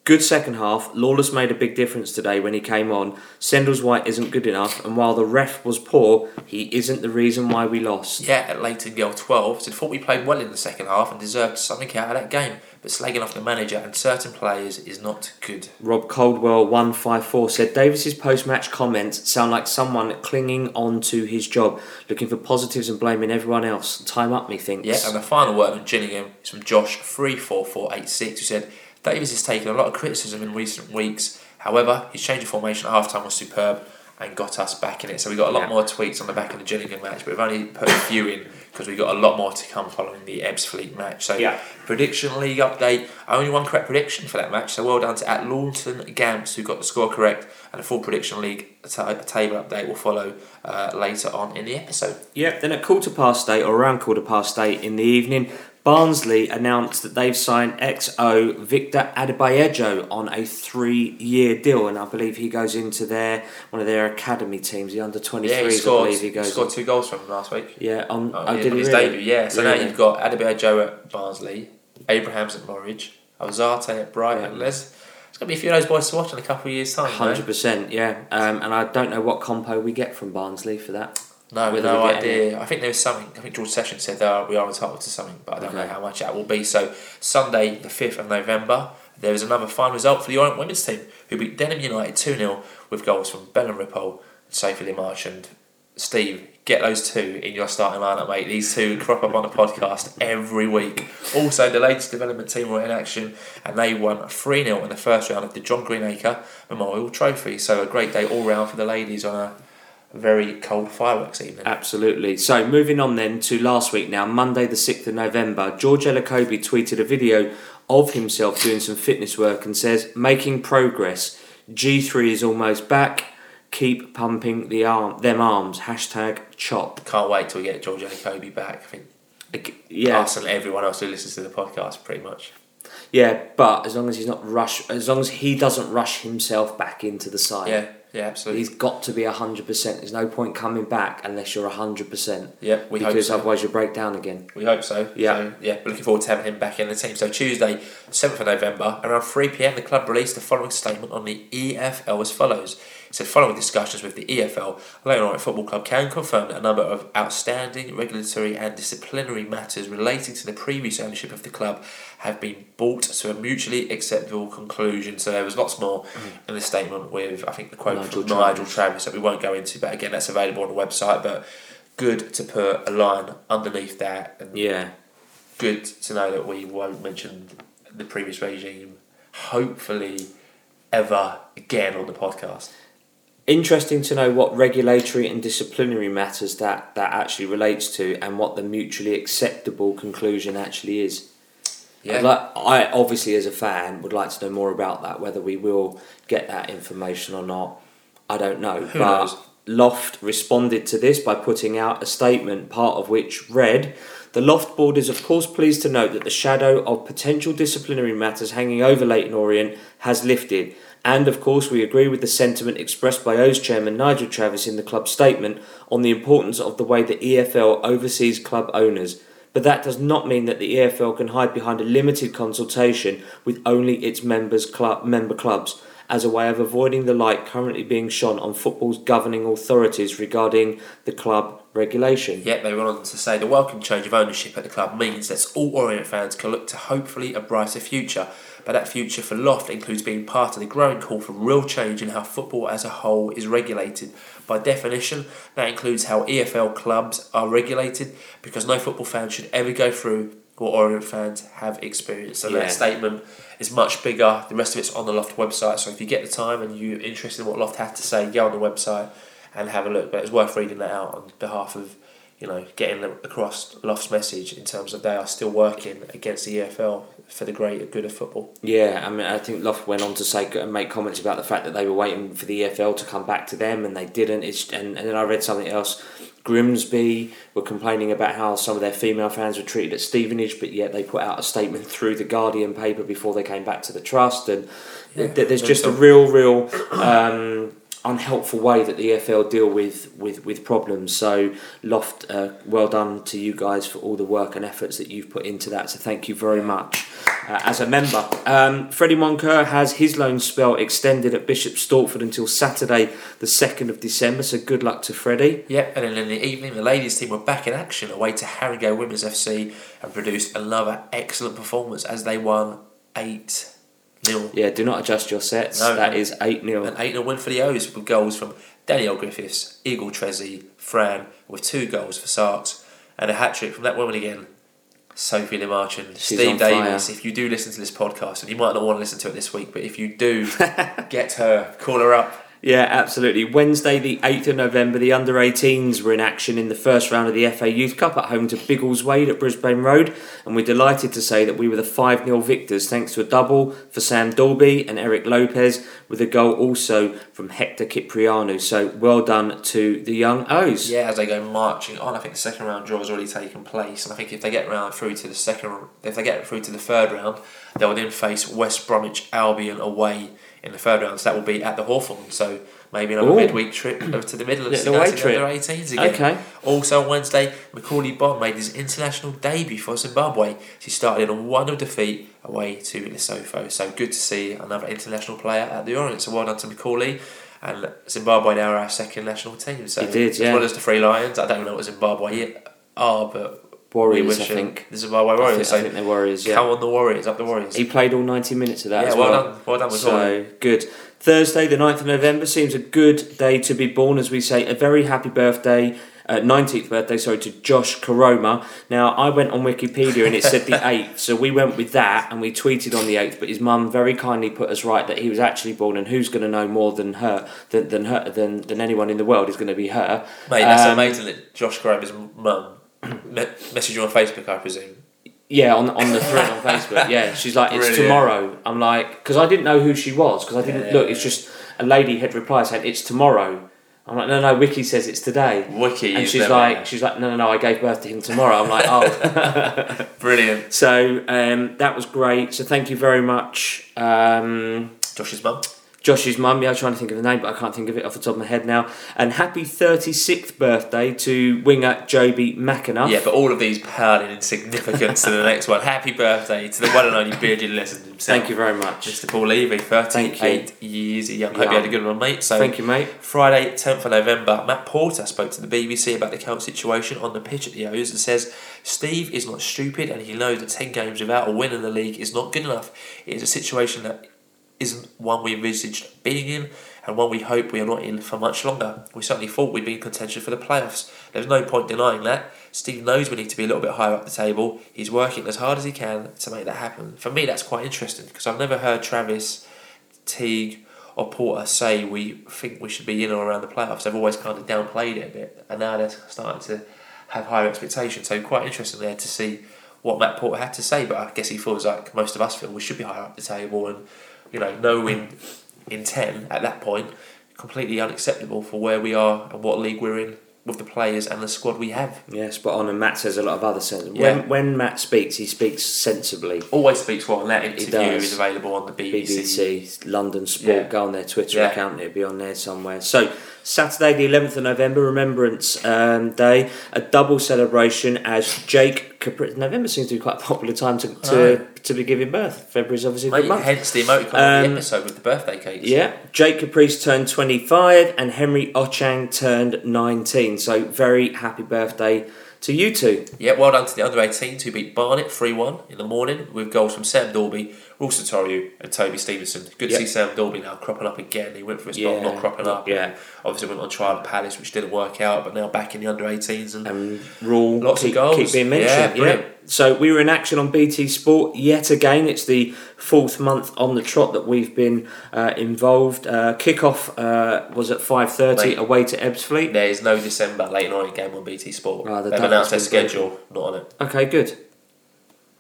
good second half. Lawless made a big difference today when he came on. Sendles White isn't good enough, and while the ref was poor, he isn't the reason why we lost. Yeah, at Leighton Girl 12 said thought we played well in the second half and deserved something out of that game, but slagging off the manager and certain players is not good. Rob Coldwell one five four said Davis's post match comments sound like someone clinging on to his job, looking for positives and blaming everyone else. Time up, methinks. Yeah, and the final word on Gillingham is from Josh34486 who said Davis has taken a lot of criticism in recent weeks. However, his change of formation at half time was superb and got us back in it. So we got a lot Yeah. more tweets on the back of the Gillingham match, but we've only put a few in because we got a lot more to come following the Ebbsfleet match. So Yeah. prediction league update. Only one correct prediction for that match. So well done to at Lawton Gamps who got the score correct, and a full prediction league ta- table update will follow uh, later on in the episode. Yep, then at quarter past eight, or around quarter past eight in the evening, Barnsley announced that they've signed XO Victor Adeboyejo on a three year deal, and I believe he goes into their one of their academy teams, the under 23s, Yeah, he I scored, believe he he scored two goals from last week. yeah, on, Oh, yeah, did on his really? debut, yeah. So Really? now you've got Adeboyejo at Barnsley, Abrahams at Norwich, Ozarte at Brighton. Yeah. There's, going to be a few of those boys to watch in a couple of years' time. Hundred percent, yeah. Um, and I don't know what compo we get from Barnsley for that. No, Whether no idea. I think there's something. I think George Sessions said uh, we are entitled to something, but I don't know how much that will be. So Sunday, the fifth of November, there is another fine result for the Orient women's team, who beat Denham United two 0 with goals from Bellen Ripoll, Sophie March, and Steve. Get those two in your starting lineup, mate. These two crop up on the podcast every week. Also, the latest development team were in action, and they won three 0 in the first round of the John Greenacre Memorial Trophy. So a great day all round for the ladies on a very cold fireworks evening. Absolutely. So moving on then to last week now, Monday the 6th of November, George Elokobi tweeted a video of himself doing some fitness work and says, making progress. G3 is almost back. Keep pumping the arm, them arms. Hashtag chop. Can't wait till we get George and back. I think Yeah, us and everyone else who listens to the podcast, pretty much. yeah, but as long as he's not rush, as long as he doesn't rush himself back into the side, Yeah, yeah, absolutely. he's got to be hundred percent. There's no point coming back unless you're hundred percent, yeah, we hope because so. otherwise you break down again. We hope so. Yeah. So, yeah, we're looking forward to having him back in the team. So Tuesday, seventh of November, around three pm, the club released the following statement on the EFL as follows: He said, following discussions with the EFL, Leyton Orient Football Club can confirm that a number of outstanding regulatory and disciplinary matters relating to the previous ownership of the club have been brought to a mutually acceptable conclusion. So there was lots more in the statement with, I think, the quote Nigel from Nigel Travis. Travis that we won't go into, but again, that's available on the website. But good to put a line underneath that and Yeah. good to know that we won't mention the previous regime, hopefully, ever again on the podcast. Interesting to know what regulatory and disciplinary matters that, that actually relates to and what the mutually acceptable conclusion actually is. Yeah. Like, I obviously, as a fan, would like to know more about that. Whether we will get that information or not, I don't know. Who but knows? Loft responded to this by putting out a statement, part of which read. The Loft Board is, of course, pleased to note that the shadow of potential disciplinary matters hanging over Leyton Orient has lifted. And, of course, we agree with the sentiment expressed by O's chairman Nigel Travis in the club statement on the importance of the way the EFL oversees club owners. But that does not mean that the EFL can hide behind a limited consultation with only its members club, member clubs as a way of avoiding the light currently being shone on football's governing authorities regarding the club regulation. Yet they went on to say the welcome change of ownership at the club means that all Orient fans can look to hopefully a brighter future. But that future for Loft includes being part of the growing call for real change in how football as a whole is regulated. By definition, that includes how EFL clubs are regulated because no football fan should ever go through what Orient fans have experienced. So Yeah. that statement is much bigger. The rest of it's on the Loft website. So if you get the time and you're interested in what Loft have to say, go on the website and have a look. But it's worth reading that out on behalf of you know getting across Loft's message in terms of they are still working against the EFL for the greater good of football. Yeah, I mean, I think Loft went on to say and make comments about the fact that they were waiting for the EFL to come back to them, and they didn't. It's and, and then I read something else. Grimsby were complaining about how some of their female fans were treated at Stevenage, but yet they put out a statement through the Guardian paper before they came back to the trust, and th- there's just a real, real um, unhelpful way that the EFL deal with with, with problems. So Loft, uh, well done to you guys for all the work and efforts that you've put into that. So thank you very much uh, as a member. Um, Freddie Moncur has his loan spell extended at Bishop Stortford until Saturday, the 2nd of December. So good luck to Freddie. Yep, and then in the evening, the ladies' team were back in action away to Harrogate Women's FC and produced another excellent performance as they won 8 0. Yeah, do not adjust your sets. No, that is 8 0. An 8 0 win for the O's with goals from Danielle Griffiths, Eagle Trezzy, Fran, with two goals for Sarks, and a hat trick from that woman again, Sophie Lemarchand. Steve Davis, fire. if you do listen to this podcast, and you might not want to listen to it this week, but if you do, [laughs] get her, call her up. Yeah, absolutely. Wednesday, the 8th of November, the under 18s were in action in the first round of the FA Youth Cup at home to Biggleswade at Brisbane Road, and we're delighted to say that we were the 5 0 victors thanks to a double for Sam Dalby and Eric Lopez, with a goal also from Hector Cipriano. So well done to the young O's. Yeah, as they go marching on, I think the second round draw has already taken place, and I think if they get round through to the second, if they get through to the third round, they'll then face West Bromwich Albion away in the third round. So that will be at the Hawthorn. So maybe another Ooh. midweek trip over to the Midlands Little to go away to the trip. under 18s again. Okay. Also on Wednesday, Macauley Bonne made his international debut for Zimbabwe. She started on one of defeat away to Lesotho. So good to see another international player at the Orient. So well done to Macaulay. And Zimbabwe now are our second national team. So It did, as yeah. well as the Three Lions, I don't know what Zimbabwe are, but Warriors, I wish them think. the Zimbabwe I think, Warriors. I think they're Warriors, yeah. come on the Warriors, up the Warriors. He played all 90 minutes of that yeah, as well, well. done, well done. So good. Thursday, the 9th of November, seems a good day to be born, as we say. A very happy birthday, uh, 19th birthday, sorry, to Josh Koroma. Now, I went on Wikipedia and it said the [laughs] 8th, so we went with that and we tweeted on the 8th, but his mum very kindly put us right that he was actually born, and who's going to know more than her, than, than her, than, than anyone in the world is going to be her. Mate, that's Um, amazing that Josh Koroma's mum [coughs] me- messaged you on Facebook, I presume. Yeah, on on the thread on Facebook. [laughs] Yeah, she's like, it's Brilliant. tomorrow. I'm like, because I didn't know who she was because I didn't Yeah, look. yeah, It's just a lady had replied saying it's tomorrow. I'm like, no, no, Wiki says it's today. Wiki And she's like, she's like, no, no, no, I gave birth to him tomorrow. I'm like, oh. [laughs] [laughs] Brilliant. so um, that was great. So thank you very much, um, Josh's mum. Josh's mum, yeah, I'm trying to think of the name, but I can't think of it off the top of my head now. And happy 36th birthday to winger Jobi McAnuff. Yeah, but all of these pale in significance to the next one. Happy birthday to the one and only bearded legend himself. Thank you very much. Mr. Paul Levy, Thank 38 years young. Hope you had a good one, mate. So Thank you, mate. Friday, 10th of November, Matt Porter spoke to the BBC about the current situation on the pitch at the O's and says Steve is not stupid and he knows that 10 games without a win in the league is not good enough. It is a situation that isn't one we envisaged being in and one we hope we are not in for much longer. We certainly thought we'd be in contention for the playoffs. There's no point denying that. Steve knows we need to be a little bit higher up the table. He's working as hard as he can to make that happen. For me, that's quite interesting because I've never heard Travis, Teague, or Porter say we think we should be in or around the playoffs. They've always kind of downplayed it a bit, and now they're starting to have higher expectations. So quite interesting there to see what Matt Porter had to say. But I guess he feels like most of us feel we should be higher up the table, and you know, no win in ten at that point, completely unacceptable for where we are and what league we're in with the players and the squad we have. Yeah, spot on. And Matt says a lot of other sense. Yeah. When, when Matt speaks, he speaks sensibly. Always speaks well, and that interview is available on the BBC. BBC, London Sport, Yeah. go on their Twitter Yeah. account, it'll be on there somewhere. So, Saturday, the 11th of November, Remembrance um, Day, a double celebration as Jake Capri. November seems to be quite a popular time to, to, to be giving birth. February's obviously a Mate, good month. hence the emoticon of the Um, episode with the birthday cakes. Yeah, Jake Caprice turned 25 and Henry Ochieng turned 19. So, very happy birthday to you two. Yeah, well done to the under 18s who beat Barnet 3 1 in the morning with goals from Sam Dalby, Ruel Sotiriou, and Toby Stevenson. Good to see Sam Dalby now cropping up again. He went for a spell Yeah, not cropping up. yeah. Obviously went on trial at Palace, which didn't work out, but now back in the under 18s. And and Ruel Lots of goals. keep being Yeah, mentioned. Yeah, brilliant. So we were in action on BT Sport yet again. It's the fourth month on the trot that we've been uh, involved. Uh, Kickoff uh, was at five thirty away to Ebbsfleet. there is no December late night game on BT Sport. The They've announced their schedule, not on it. Okay, good.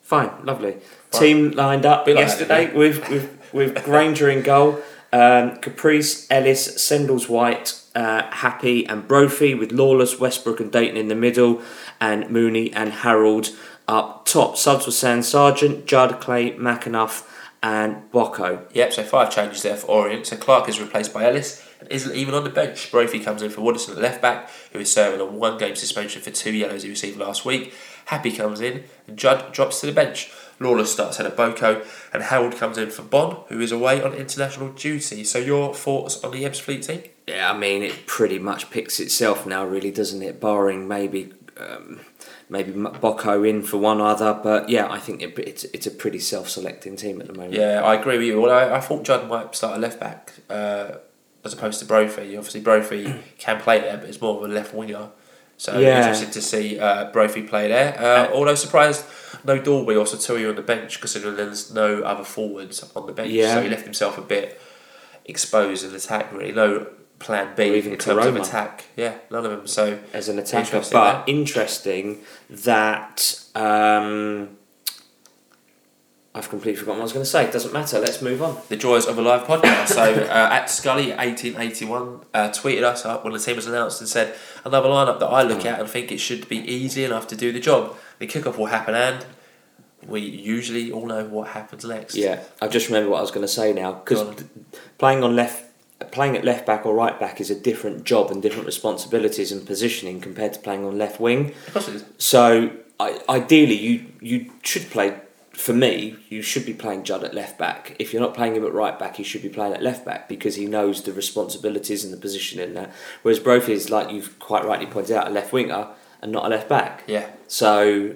Fine, lovely. Fine. Team lined up like that, yesterday yeah. with, with with Grainger in goal. Um, Caprice, Ellis, Sendles White, uh, Happe, and Brophy with Lawless, Westbrook, and Dayton in the middle, and Mooney and Harrold up top. Subs were Sam Sargeant, Judd, Clay, McAnuff, and Boco. Yep, so five changes there for Orient. So Clark is replaced by Ellis and isn't even on the bench. Brophy comes in for Widdowson at left back, who is serving a one game suspension for two yellows he received last week. Happe comes in and Judd drops to the bench. Lawless starts ahead of Boco and Harrold comes in for Bonne, who is away on international duty. So your thoughts on the Ebbsfleet team? Yeah, I mean, it pretty much picks itself now, really, doesn't it? Barring maybe um, maybe Boco in for one other, but yeah, I think it, it's it's a pretty self-selecting team at the moment. Yeah, I agree with you. Well, I, I thought Judd might start a left back uh, as opposed to Brophy. Obviously, Brophy [clears throat] can play there, but it's more of a left winger. So Yeah. interested to see uh, Brophy play there. Uh, although surprised, no Dalby or Sotiriou on the bench, considering there's no other forwards on the bench. Yeah. So he left himself a bit exposed in attack. Really, no plan B Or even in terms of attack. Yeah, none of them. So as an attacker. Interesting, but interesting that um, I've completely forgotten what I was going to say. It doesn't matter. Let's move on. the joys of a live podcast. So uh, at Scully eighteen eighty one uh, tweeted us up when the team was announced and said another lineup that I look at and think it should be easy enough to do the job. The kickoff will happen and we usually all know what happens next. Yeah, I just remember what I was going to say now because on. playing on left. Playing at left back or right back is a different job and different responsibilities and positioning compared to playing on left wing. Of course it is. So I, ideally, you you should play. For me, you should be playing Judd at left back. If you're not playing him at right back, he should be playing at left back because he knows the responsibilities and the position in there. Whereas Brophy is, like you've quite rightly pointed out, a left winger and not a left back. Yeah. So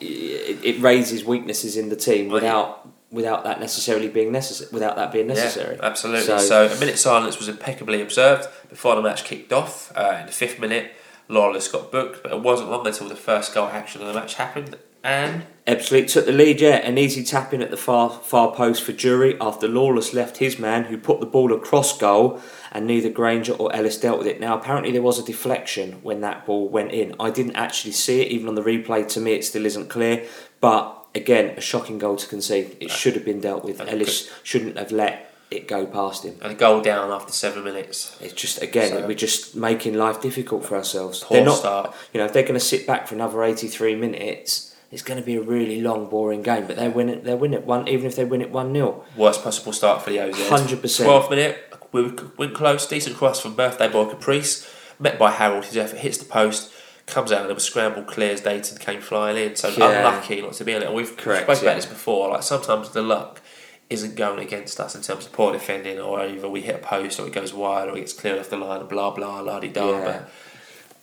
it, it raises weaknesses in the team without without that necessarily being necessary. Without that being necessary. Yeah, absolutely. So- So, a minute silence was impeccably observed before the match kicked off. Uh, in the fifth minute, Lawless got booked, but it wasn't long until the first goal action of the match happened. And Ebbsfleet took the lead, yeah, an easy tap in at the far far post for Jury after Lawless left his man who put the ball across goal and neither Grainger or Ellis dealt with it. Now apparently there was a deflection when that ball went in. I didn't actually see it, even on the replay to me it still isn't clear. But again, a shocking goal to concede. It should have been dealt with. Ellis shouldn't have let it go past him. and a goal down after seven minutes. It's just again So- we're just making life difficult for ourselves. Poor they're not start. you know, if they're going to sit back for another 83 minutes, it's going to be a really long, boring game. But they win it. They win it one, even if they win it one 0 Worst possible start for the O's. 100%. 12th minute, we went close, decent cross from birthday boy Caprice, met by Harrold. His effort hits the post, comes out, and there was scramble clears. Dayton came flying in, so Yeah. unlucky not to be in it. And we've Correct, spoken yeah. about this before. Like sometimes the luck isn't going against us in terms of poor defending, or either we hit a post, or it goes wide, or it gets cleared off the line, and blah blah la di da. Yeah.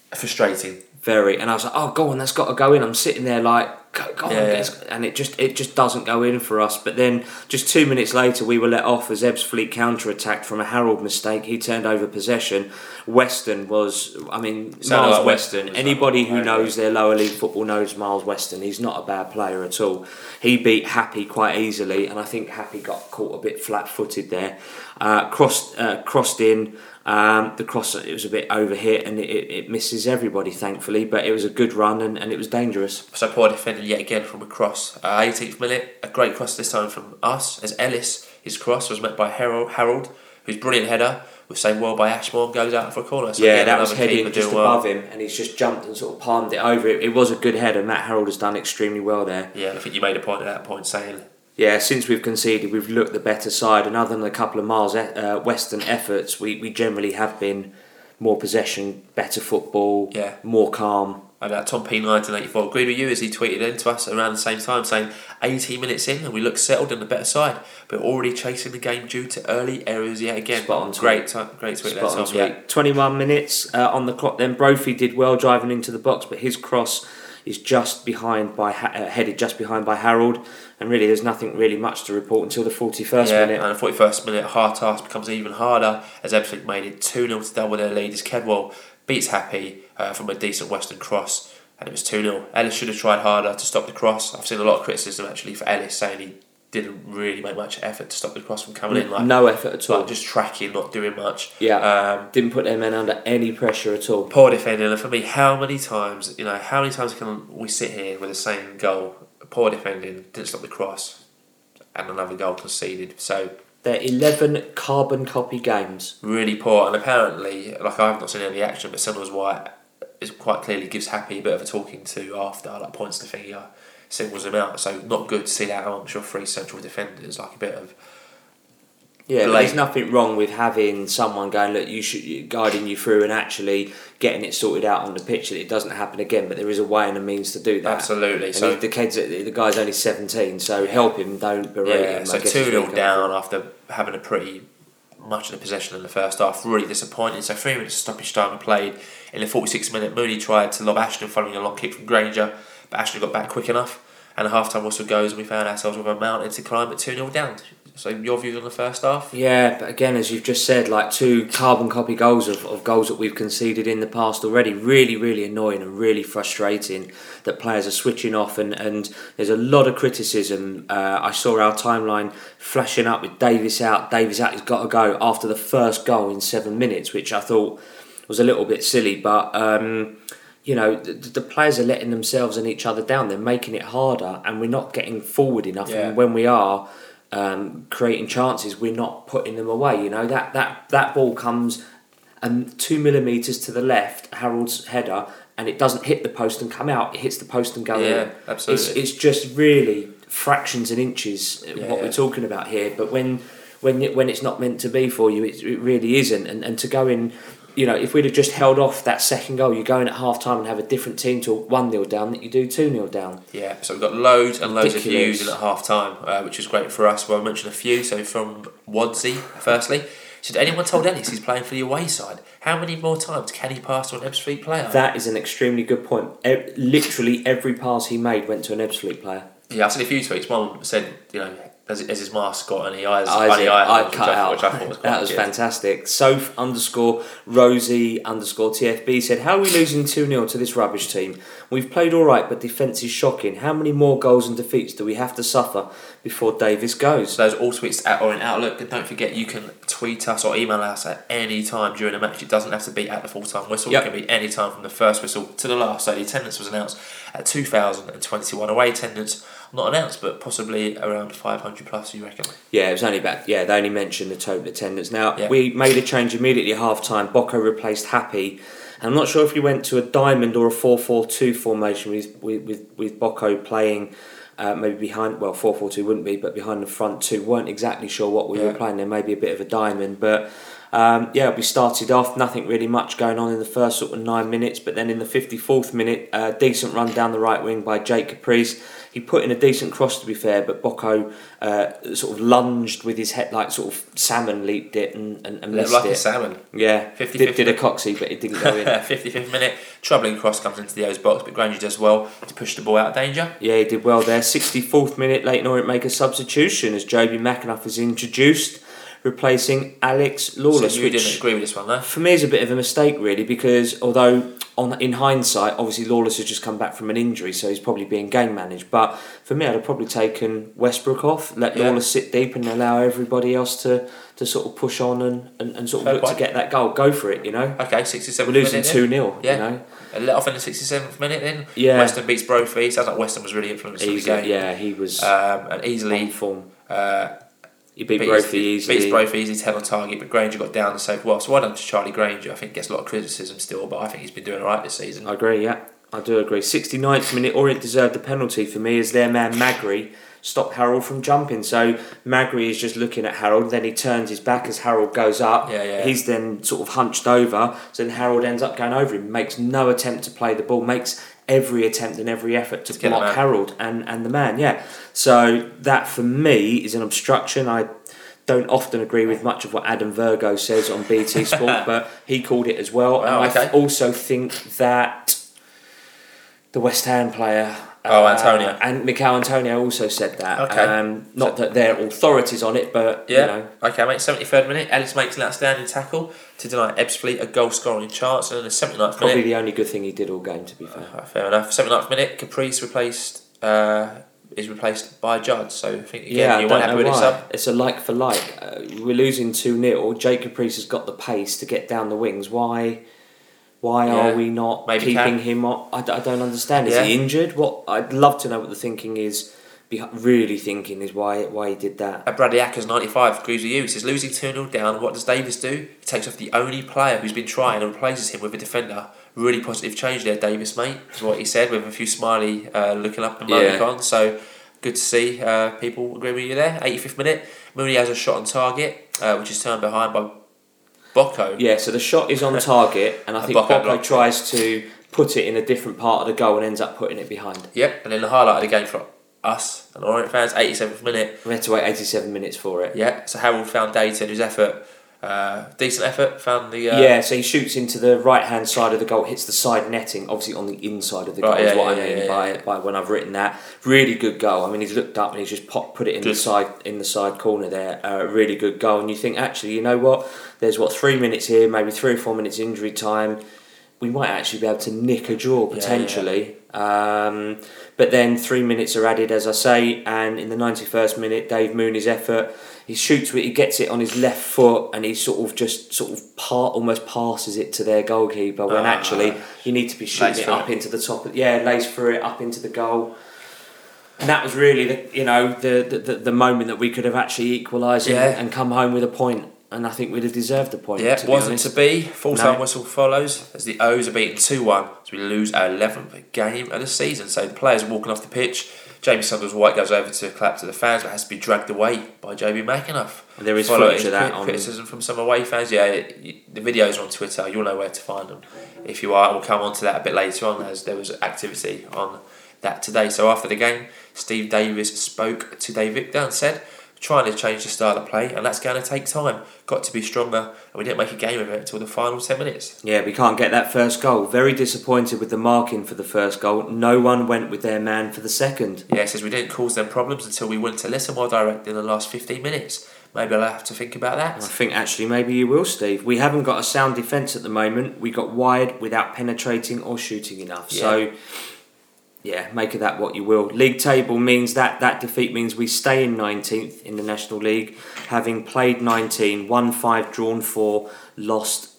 But frustrating. Very and I was like, oh go on, that's got to go in. I'm sitting there like, go, go on, Yeah. and it just it just doesn't go in for us. But then just two minutes later, we were let off as Ebbsfleet counter attacked from a Harrold mistake. He turned over possession. Weston was, I mean, Sounded Myles like Weston Anybody like- who knows their lower league football knows Myles Weston. He's not a bad player at all. He beat Happe quite easily, and I think Happe got caught a bit flat-footed there. Uh, crossed uh, crossed in. Um, the cross it was a bit overhit and it, it, misses everybody thankfully but it was a good run and, and it was dangerous So poor defending yet again from a cross. Uh, 18th minute, a great cross this time from us as Ellis. His cross was met by Harrold, Harrold whose brilliant header was saved well by Ashmore and goes out for a corner. So yeah that was heading just well. above him and he's just jumped and sort of palmed it over it, it was a good header Matt Harrold has done extremely well there Yeah, I think you made a point at that point saying yeah since we've conceded we've looked the better side and other than a couple of miles uh, western efforts we, we generally have been more possession better football Yeah. more calm and that Tom P 1984 agreed with you as he tweeted into us around the same time saying 18 minutes in and we look settled and the better side but already chasing the game due to early errors yet again. Spot on great, ti- great tweet there, Spot on Tom. Yeah. 21 minutes uh, on the clock. Then Brophy did well driving into the box, but his cross is just behind by uh, headed just behind by Harrold, and really there's nothing really much to report until the 41st yeah, minute. and the 41st minute, hard task becomes even harder as Everton made it 2 0 to double their lead as Kedwell beats Happe uh, from a decent Weston cross, and it was 2 0. Ellis should have tried harder to stop the cross. I've seen a lot of criticism actually for Ellis saying he didn't really make much effort to stop the cross from coming in, like, no effort at all. like just tracking, not doing much. Yeah. Um, Didn't put their men under any pressure at all. poor defending, and for me, how many times, you know, how many times can we sit here with the same goal? Poor defending, didn't stop the cross, and another goal conceded. So They're 11 carbon copy games. really poor. And apparently, like I have not seen any action, but Sendles White is quite clearly gives Happe a bit of a talking to after, like points the finger, singles him out. So not good to see that amongst your three central defenders. Like a bit of Yeah, there's nothing wrong with having someone going, look, you should guiding you through and actually getting it sorted out on the pitch that it doesn't happen again. But there is a way and a means to do that. absolutely. And So the kid's the guy's only 17, so help him, don't berate yeah, him. so two is where 0 down after having a pretty much of the possession in the first half. Really disappointing. So three minutes of stoppage time played. In the 46 minute, Mooney tried to lob Ashmore following a long kick from Grainger, but got back quick enough. And the half time whistle goes, and we found ourselves with a mountain to climb at 2 0 down. So, your views on the first half? Yeah, but again, as you've just said, like two carbon copy goals of, of goals that we've conceded in the past already. Really, really annoying and really frustrating that players are switching off, and, and there's a lot of criticism. Uh, I saw our timeline flashing up with Davis out. Davis out, he's got to go after the first goal in seven minutes, which I thought was a little bit silly, but. Um, you know, the, the players are letting themselves and each other down. They're making it harder, and we're not getting forward enough. Yeah. And when we are, um, creating chances, we're not putting them away. You know that that that ball comes um, two millimeters to the left, Harrold's header, and it doesn't hit the post and come out. It hits the post and go Yeah, in. absolutely. It's, it's just really fractions and inches uh, Yeah, what yeah. we're talking about here. But when when it, when it's not meant to be for you, it, it really isn't. And and to go in. You know, if we'd have just held off that second goal, you go in at half time and have a different team to 1 0 down that you do 2 0 down. Yeah, so we've got loads and loads of Ridiculous. views in at half time, uh, which is great for us. Well, I'll mention a few. So from Wadsey, firstly, said anyone told Ellis he's playing for the away side? How many more times can he pass to an Ebbsfleet player? That is an extremely good point. E- literally every pass he made went to an Ebbs Fleet player. yeah, I've seen a few tweets. One said, you know, has, has his mask got any eyes? Isaac, any eye I cut out. which I thought was [laughs] that was good. fantastic. Soph underscore Rosie underscore TFB said, How are we losing 2 0 to this rubbish team? We've played alright, but defence is shocking. How many more goals and defeats do we have to suffer before Davis goes? So those all tweets at Orient Outlook. And don't forget, you can tweet us or email us at any time during a match. It doesn't have to be at the full time whistle. Yep. It can be any time from the first whistle to the last. So the attendance was announced at 2,021 away attendance. Not announced, but possibly around 500 plus, you reckon? Yeah, it was only about, yeah, they only mentioned the total attendance. Now, Yeah. we made a change immediately at half time. Boco replaced Happe. And I'm not sure if he went to a diamond or a 4 4 2 formation with, with, with, Boco playing. Uh, maybe behind, well, 4 4 2 wouldn't be, but behind the front two. weren't exactly sure what we Yeah. were playing there, maybe a bit of a diamond. But um, yeah, we started off, nothing really much going on in the first sort of nine minutes, but then in the 54th minute, a decent run down the right wing by Jake Caprice. He put in a decent cross to be fair, but Boco uh, sort of lunged with his head, like sort of salmon leaped it and, and, and missed like it. a salmon. Yeah, 50, did, did a coxie, but it didn't go in. [laughs] 55th minute, troubling cross comes into the O's box, but Grainger does well to push the ball out of danger. Yeah, he did well there. 64th minute, Leyton Orient make a substitution as Jobi McAnuff is introduced, replacing Alex Lawless. so you which didn't agree with this one, though? for me is a bit of a mistake, really, because although on in hindsight, obviously Lawless has just come back from an injury, so he's probably being game managed. But for me, I'd have probably taken Westbrook off, let Yeah. Lawless sit deep, and allow everybody else to, to sort of push on and, and, and sort of Fair look point. to get that goal. Go for it, you know. Okay, sixty seven. We're losing two 0 Yeah. you know. A let off in the 67th minute then. Yeah. Weston beats Brophy. Sounds like Weston was really influenced in the game. yeah, he was Um, and easily form. uh, He beat beats, Brophy easily. beats Brophy easy 10 on target, but Grainger got down and saved well. So well done to Charlie Grainger. I think gets a lot of criticism still, but I think he's been doing alright this season. I agree, yeah. I do agree. 69th minute, Orient deserved a penalty for me as their man Magri stopped Harrold from jumping. So Magri is just looking at Harrold, then he turns his back as Harrold goes up. Yeah, yeah. He's then sort of hunched over, so then Harrold ends up going over him, makes no attempt to play the ball, makes every attempt and every effort to, block. Harrold and, and the man, yeah. So that for me is an obstruction. I don't often agree with much of what Adam Virgo says on BT [laughs] Sport, but he called it as well. Wow, and I also think that the West Ham player. Oh, uh, Antonio. and Michail Antonio also said that. Okay. Um, not that they're authorities on it, but Yeah. you know, Okay, mate. 73rd minute, Ellis makes an outstanding tackle to deny Ebbsfleet a goal scoring chance. And in the 79th probably minute, Probably the only good thing he did all game. To be fair, uh, fair enough, 79th minute, Caprice replaced uh, is replaced by Judd. So I think again, yeah, you weren't know this why. It's a like for like. Uh, we're losing two 0 Jake Caprice has got the pace to get down the wings. Why? Why Yeah, are we not maybe keeping can. him on? I, I don't understand. Is Yeah. he injured? What I'd love to know what the thinking is. Really thinking is why why he did that. Uh, Bradley Ackers, 95, agrees with you. He says, losing 2 0 down, what does Davis do? He takes off the only player who's been trying and replaces him with a defender. Really positive change there, Davis, mate, is what he said, with a few smiley uh, looking up and Yeah. emoticons. So good to see uh, people agree with you there. 85th minute, Mooney has a shot on target, uh, which is turned behind by Boco. Yeah, so the shot is on target, and I think Boco Boco tries to put it in a different part of the goal and ends up putting it behind. Yep, and then the highlight of the game for us and Orient fans, 87th minute. We had to wait 87 minutes for it. Yeah, so Harrold found Dayton, his effort, uh, decent effort, found the. Uh, Yeah, so he shoots into the right hand side of the goal, hits the side netting, obviously on the inside of the goal Right, is what yeah, I mean yeah, by yeah. by when I've written that. Really good goal. I mean, he's looked up and he's just pop, put it in the side in the side corner there. Uh, really good goal, and you think actually, you know what? There's what three minutes here, maybe three or four minutes injury time. We might actually be able to nick a draw Yeah, potentially. Um, but then three minutes are added, as I say, and in the 91st minute, Dave Mooney's effort, he shoots it, he gets it on his left foot, and he sort of just sort of part, almost passes it to their goalkeeper when Ah. actually you need to be shooting it up it. into the top. Of, yeah, lays through it up into the goal. And that was really the you know the the, the, moment that we could have actually equalised and- Yeah. and, come home with a point, and I think we'd have deserved the point. Yeah, to wasn't to be. Full time No. whistle follows as the O's are beaten 2 1 as we lose our 11th game of the season. So the players walking off the pitch. Jamie Sendles White goes over to clap to the fans but has to be dragged away by Jobi McAnuff. There is footage of that on- criticism from some away fans. Yeah, the videos are on Twitter. You'll know where to find them if you are. We'll come on to that a bit later on as there was activity on that today. So after the game, Steve Davis spoke to Dave Victor and said, trying to change the style of play and that's going to take time. Got to be stronger and we didn't make a game of it until the final 10 minutes. Yeah, we can't get that first goal. Very disappointed with the marking for the first goal. No one went with their man for the second. Yeah, it says we didn't cause them problems until we went to listen more direct in the last 15 minutes. Maybe I'll have to think about that. I think actually maybe you will, Steve. We haven't got a sound defence at the moment. We got wide without penetrating or shooting enough. So, yeah, make of that what you will. League table means that that defeat means we stay in 19th in the National League, having played 19, won 5, drawn 4, lost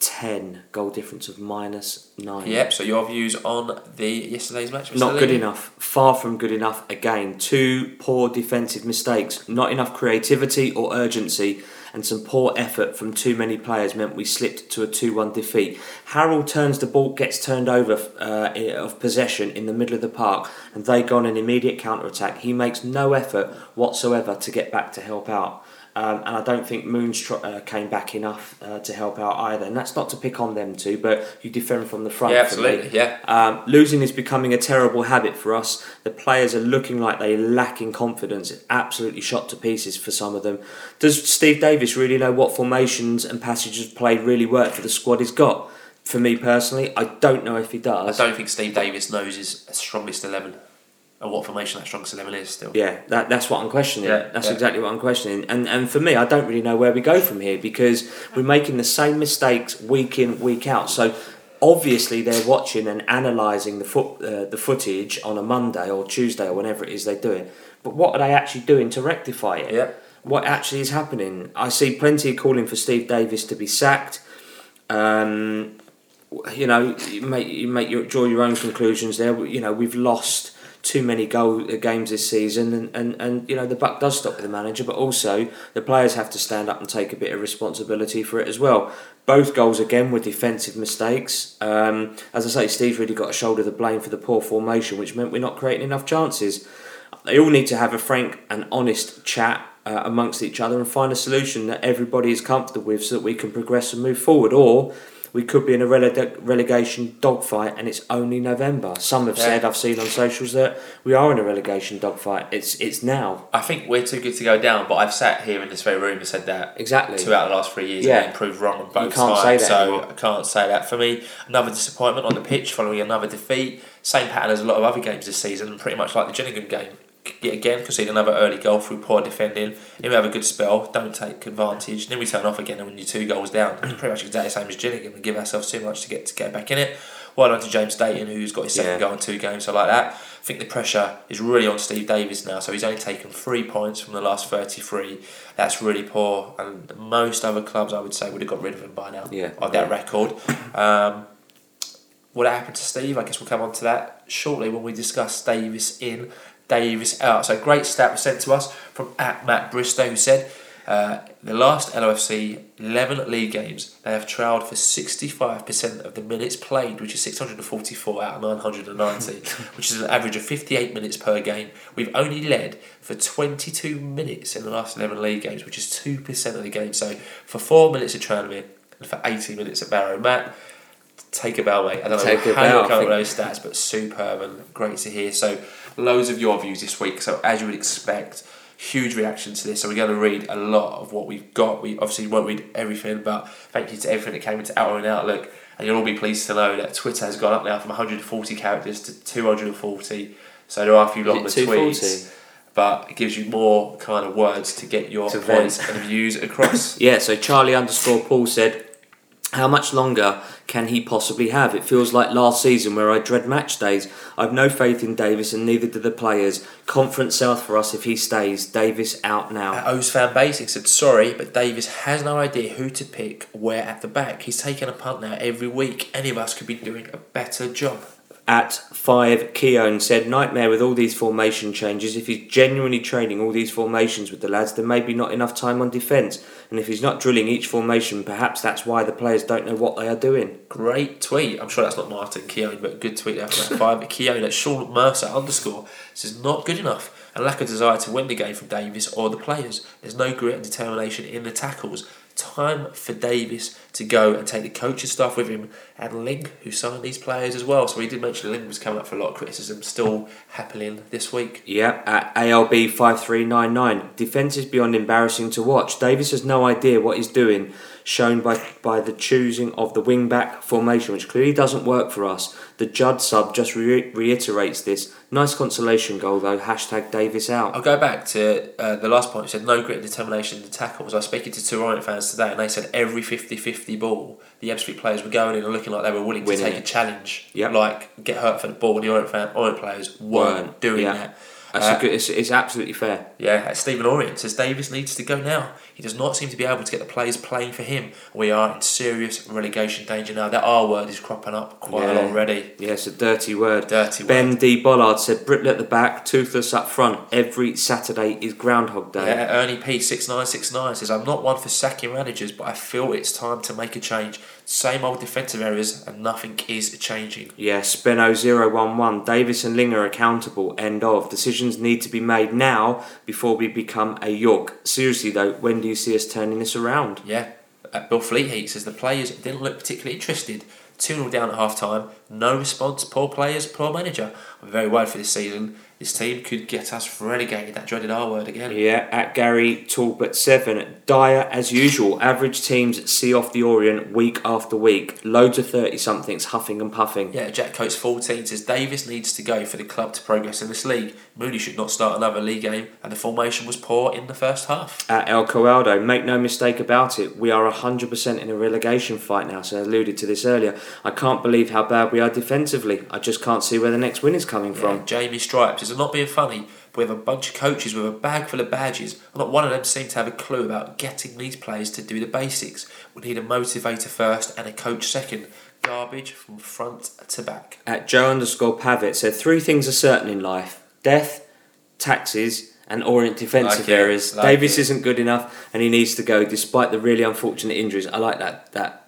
10. Goal difference of minus 9. Yep, so your views on the yesterday's match? Mr. Not good enough. Far from good enough again. Two poor defensive mistakes. Not enough creativity or urgency. And some poor effort from too many players meant we slipped to a 2 1 defeat. Harrold turns the ball, gets turned over uh, of possession in the middle of the park, and they go on an immediate counter attack. He makes no effort whatsoever to get back to help out. Um, and I don't think Moons tr- uh, came back enough uh, to help out either. And that's not to pick on them two, but you defend from the front. Yeah, for me. absolutely. Yeah. Um, losing is becoming a terrible habit for us. The players are looking like they lack in confidence. It's absolutely shot to pieces for some of them. Does Steve Davis really know what formations and passages of play really work for the squad he's got? For me personally, I don't know if he does. I don't think Steve Davis knows his strongest 11 and what formation that strongest 11 is still. Yeah, that, that's what I'm questioning. Yeah, that's yeah. exactly what I'm questioning. And and for me, I don't really know where we go from here because we're making the same mistakes week in week out. So obviously they're watching and analysing the foot uh, the footage on a Monday or Tuesday or whenever it is they do it. But what are they actually doing to rectify it? Yeah. What actually is happening? I see plenty of calling for Steve Davis to be sacked. Um, you know, you make you make your draw your own conclusions there. You know, we've lost too many goal uh, games this season, and, and, and you know the buck does stop with the manager, but also the players have to stand up and take a bit of responsibility for it as well. Both goals again were defensive mistakes. Um, as I say, Steve's really got a shoulder to blame for the poor formation, which meant we're not creating enough chances. They all need to have a frank and honest chat uh, amongst each other and find a solution that everybody is comfortable with, so that we can progress and move forward. Or we could be in a rele- relegation dogfight and it's only November. Some have Yeah. said I've seen on socials that we are in a relegation dogfight. It's it's now. I think we're too good to go down, but I've sat here in this very room and said that Exactly. two out of the last three years Yeah. and proved wrong on both can't say that so anymore. I can't say that. For me, another disappointment on the pitch following another defeat. Same pattern as a lot of other games this season, pretty much like the Gillingham game. Yet again, concede another early goal through poor defending. Then we have a good spell, don't take advantage. Then we turn off again and when you're two goals down. It's pretty much exactly the same as Gillingham and give ourselves too much to get to get back in it. Well done to James Dayton, who's got his second Yeah. goal in two games, so like that. I think the pressure is really on Steve Davis now, so he's only taken three points from the last 33. That's really poor, and most other clubs, I would say, would have got rid of him by now Yeah. on that record. Um, what happened to Steve? I guess we'll come on to that shortly when we discuss Davis in, Davis out. So, great stat was sent to us from at Matt Bristow, who said uh, the last LOFC 11 league games, they have trailed for 65% of the minutes played, which is 644 out of 990, [laughs] which is an average of 58 minutes per game. We've only led for 22 minutes in the last 11 league games, which is 2% of the game. So, for four minutes at Tranmere and for 80 minutes at Barrow, Matt, take a bow, mate. I don't know a how you're bow, I coming with those stats, but superb and great to hear. So, loads of your views this week. So, as you would expect, huge reaction to this. So, we're going to read a lot of what we've got. We obviously won't read everything, but thank you to everything that came into Outer and Outlook. And you'll all be pleased to know that Twitter has gone up now from 140 characters to 240. So, there are a few longer tweets. But it gives you more kind of words to get your points and views across. [laughs] Yeah, so Charlie underscore Paul said, How much longer can he possibly have? It feels like last season where I dread match days. I've no faith in Davis and neither do the players. Conference South for us if he stays. Davis out now. At O's Fan Basics said, sorry, but Davis has no idea who to pick where at the back. He's taking a punt now every week. Any of us could be doing a better job. At five, Keown said, Nightmare with all these formation changes. If he's genuinely training all these formations with the lads, there may be not enough time on defence. And if he's not drilling each formation, perhaps that's why the players don't know what they are doing. Great tweet. I'm sure that's not Martin Keown, but good tweet there from five. [laughs] Keown at Sean Mercer underscore says not good enough and lack of desire to win the game from Davis or the players. There's no grit and determination in the tackles. Time for Davis to go and take the coaching staff with him and Ling, who signed these players as well. So he did mention Ling was coming up for a lot of criticism, still happening this week. Yeah, at ALB 5399. Defence is beyond embarrassing to watch. Davis has no idea what he's doing, shown by, by the choosing of the wing back formation, which clearly doesn't work for us. The Judd sub just re- reiterates this. Nice consolation goal though. Hashtag Davis out. I'll go back to uh, the last point. You said no grit and determination in the tackles. I was speaking to two Orient fans today, and they said every 50-50 ball, the Ebbsfleet players were going in and looking like they were willing to take it. a challenge, Yep. like get hurt for the ball. And the Orient fan, Orient players weren't, Weren't, doing yeah. that. That's Uh, a good. It's, it's absolutely fair. Yeah, Stephen Orient says Davis needs to go now. He does not seem to be able to get the players playing for him. We are in serious relegation danger now. That R word is cropping up quite a lot already. Yeah, it's a dirty word. Dirty Ben word. D. Bollard said Brittle at the back, toothless up front. Every Saturday is Groundhog Day. Yeah, Ernie P six nine six nine says I'm not one for sacking managers, but I feel it's time to make a change. Same old defensive errors, and nothing is changing. Yeah, Speno011. Davis and Ling are accountable. End of. Decisions need to be made now before we become a York. Seriously though, when do you see us turning this around? Yeah, uh, Bill Fleetheat says the players didn't look particularly interested. 2 0 down at half time, no response, poor players, poor manager. I'm very worried for this season. This team could get us relegated, that dreaded R word again. Yeah, at Gary Talbot 7. Dire as usual. Average teams see off the Orient week after week. Loads of 30 somethings huffing and puffing. Yeah, Jack Coates 14 says Davis needs to go for the club to progress in this league. Mooney should not start another league game, and the formation was poor in the first half. At El Coaldo, make no mistake about it, we are 100% in a relegation fight now, so I alluded to this earlier. I can't believe how bad we are defensively. I just can't see where the next win is coming Yeah, from. Jamie Stripes I'm not being funny, but we have a bunch of coaches with a bag full of badges, and not one of them seem to have a clue about getting these players to do the basics. We need a motivator first and a coach second. Garbage from front to back. At Joe underscore Pavitt said, Three things are certain in life death, taxes, and Orient defensive Like errors. like Davis it. isn't good enough and he needs to go despite the really unfortunate injuries. I like that that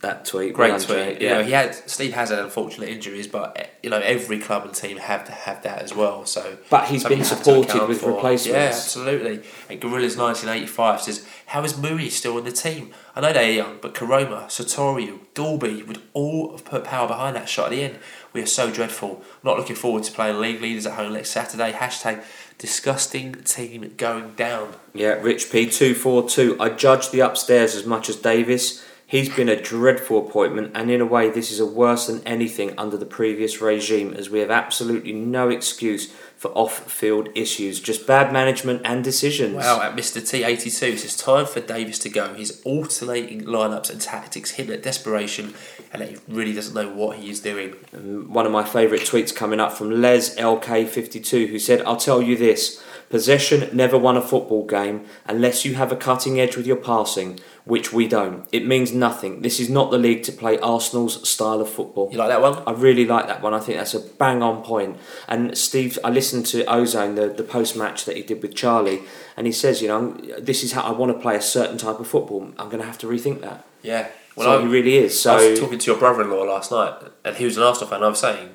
that tweet. Great tweet. Jay. You know, he had Steve has had unfortunate injuries, but you know every club and team have to have that as well. So, But he's been you have to supported with for. replacements. Yeah, absolutely. And Gorillas nineteen eighty five says, "How is Mooney still in the team? I know they're young, but Koroma, Sotiriou, Dalby would all have put power behind that shot at the end. We are so dreadful. Not looking forward to playing league leaders at home next Saturday. Hashtag disgusting team going down. Yeah, Rich P two four two. I judge the upstairs as much as Davis. He's been a dreadful appointment, and in a way, this is a worse than anything under the previous regime, as we have absolutely no excuse for off-field issues, just bad management and decisions. Wow, at Mr. T82 it's time for Davis to go. He's alternating lineups and tactics, hidden at desperation, and he really doesn't know what he is doing. Um, One of my favourite tweets coming up from Les LK52, who said, "I'll tell you this: possession never won a football game unless you have a cutting edge with your passing." Which we don't. It means nothing. This is not the league to play Arsenal's style of football. You like that one? I really like that one. I think that's a bang on point. And Steve, I listened to Ozone, the, the post match that he did with Charlie, and he says, you know, this is how I want to play a certain type of football. I'm going to have to rethink that. Yeah. so I, he really is. So I was talking to your brother-in-law last night, and he was an Arsenal fan. I was saying,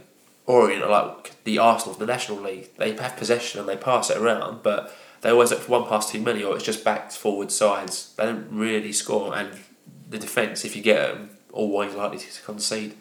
Orient are like the Arsenal of the National League. They have possession and they pass it around, but they always look for one pass too many, or it's just backs, forward, sides. They don't really score, and the defence, if you get them, always likely to concede.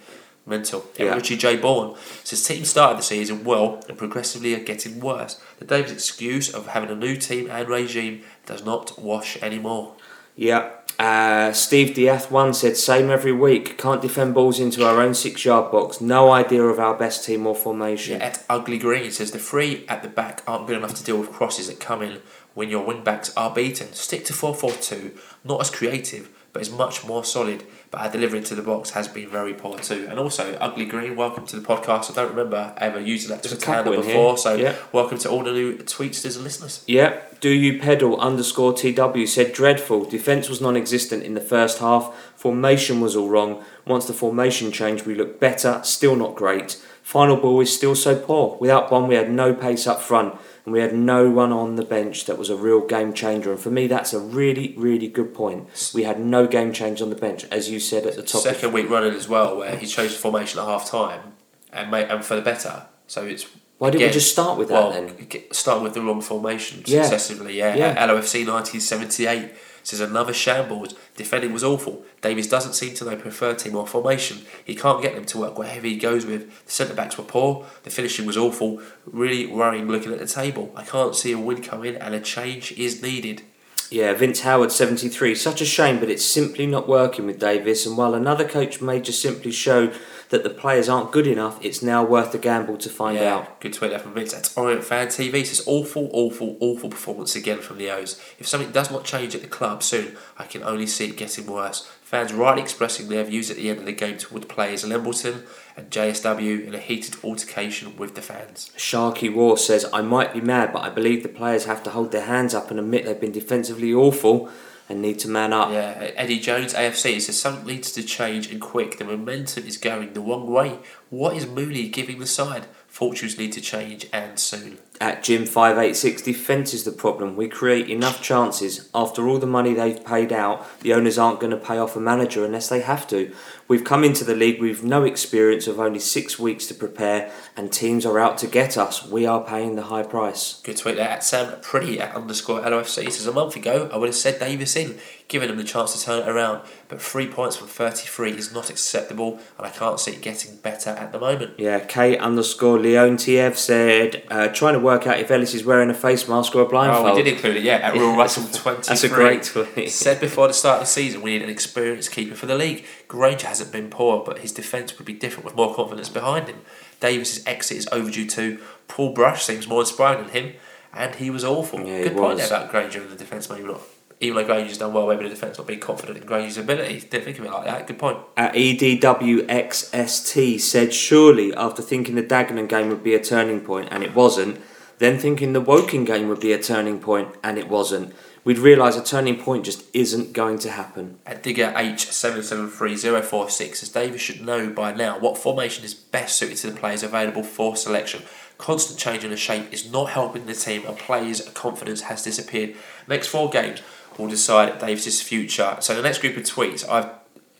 Mental. Yeah. Richie J. Bourne says team started the season well and progressively are getting worse. The Davis excuse of having a new team and regime does not wash anymore. Yeah. Uh, Steve Diath one said, same every week. Can't defend balls into our own six yard box. No idea of our best team or formation. Yeah, at Ugly Green it says the three at the back aren't good enough to deal with crosses that come in when your wing backs are beaten. Stick to 4 4 2, not as creative, but is much more solid. But our delivery to the box has been very poor too. And also, Ugly Green, welcome to the podcast. I don't remember ever using that There's Twitter handle here, before, so yeah. welcome to all the new tweetsters and listeners. Yeah, do you pedal underscore TW said dreadful. Defence was non existent in the first half. Formation was all wrong. Once the formation changed, we looked better, still not great. Final ball is still so poor. Without Bonne, we had no pace up front and we had no one on the bench that was a real game changer. And for me, that's a really, really good point. We had no game change on the bench, as you said at the top. of- Second week running as well, where he chose the formation at half time and made, and for the better. So it's Why didn't we just start with that well, then? Start with the wrong formation Yeah. successively. Yeah. Yeah. LOFC 1978 says another shambles. Defending was awful. Davis doesn't seem to know preferred team or formation. He can't get them to work wherever he goes with. The centre backs were poor. The finishing was awful. Really worrying looking at the table. I can't see a win coming, and a change is needed. Yeah, Vince Howard, 73. Such a shame, but it's simply not working with Davis. And while another coach may just simply show that the players aren't good enough, it's now worth the gamble to find yeah, out. good tweet there from Vince. That's Orient Fan TV. Says awful, awful, awful performance again from the O's. If something does not change at the club soon, I can only see it getting worse. Fans rightly expressing their views at the end of the game toward players Lembleton and JSW in a heated altercation with the fans. Sharky War says, I might be mad, but I believe the players have to hold their hands up and admit they've been defensively awful and need to man up. Yeah, Eddie Jones, AFC, says something needs to change and quick. The momentum is going the wrong way. What is Mooney giving the side? Fortunes need to change and soon. At Gym 586, defence is the problem. We create enough chances. After all the money they've paid out, the owners aren't going to pay off a manager unless they have to. We've come into the league with no experience of only six weeks to prepare, and teams are out to get us. We are paying the high price. Good tweet there at Sam Pretty at underscore LOFC. Says a month ago I would have said Davis in, giving them the chance to turn it around, but three points from 33 is not acceptable, and I can't see it getting better at the moment. Yeah, K underscore Leon TF said, uh, trying to work out if Ellis is wearing a face mask or a blindfold. Oh, we did include it, yeah, at Real Russell [laughs] 23. That's a great tweet. Said before the start of the season, we need an experienced keeper for the league. Grainger hasn't been poor, but his defence would be different with more confidence behind him. Davis's exit is overdue too. Paul Brush seems more inspiring than him, and he was awful. Yeah, Good point there about Grainger and the defence, maybe not. Even though Grainger's done well, maybe the defence not being confident in Grainger's ability. Didn't think of it like that. Good point. At E EDWXST said, surely after thinking the Dagenham game would be a turning point, and it wasn't, then thinking the Woking game would be a turning point, and it wasn't, we'd realise a turning point just isn't going to happen. At Digger H773046 says Davis should know by now what formation is best suited to the players available for selection. Constant change in the shape is not helping the team and players' confidence has disappeared. Next four games will decide Davis's future. So the next group of tweets, I've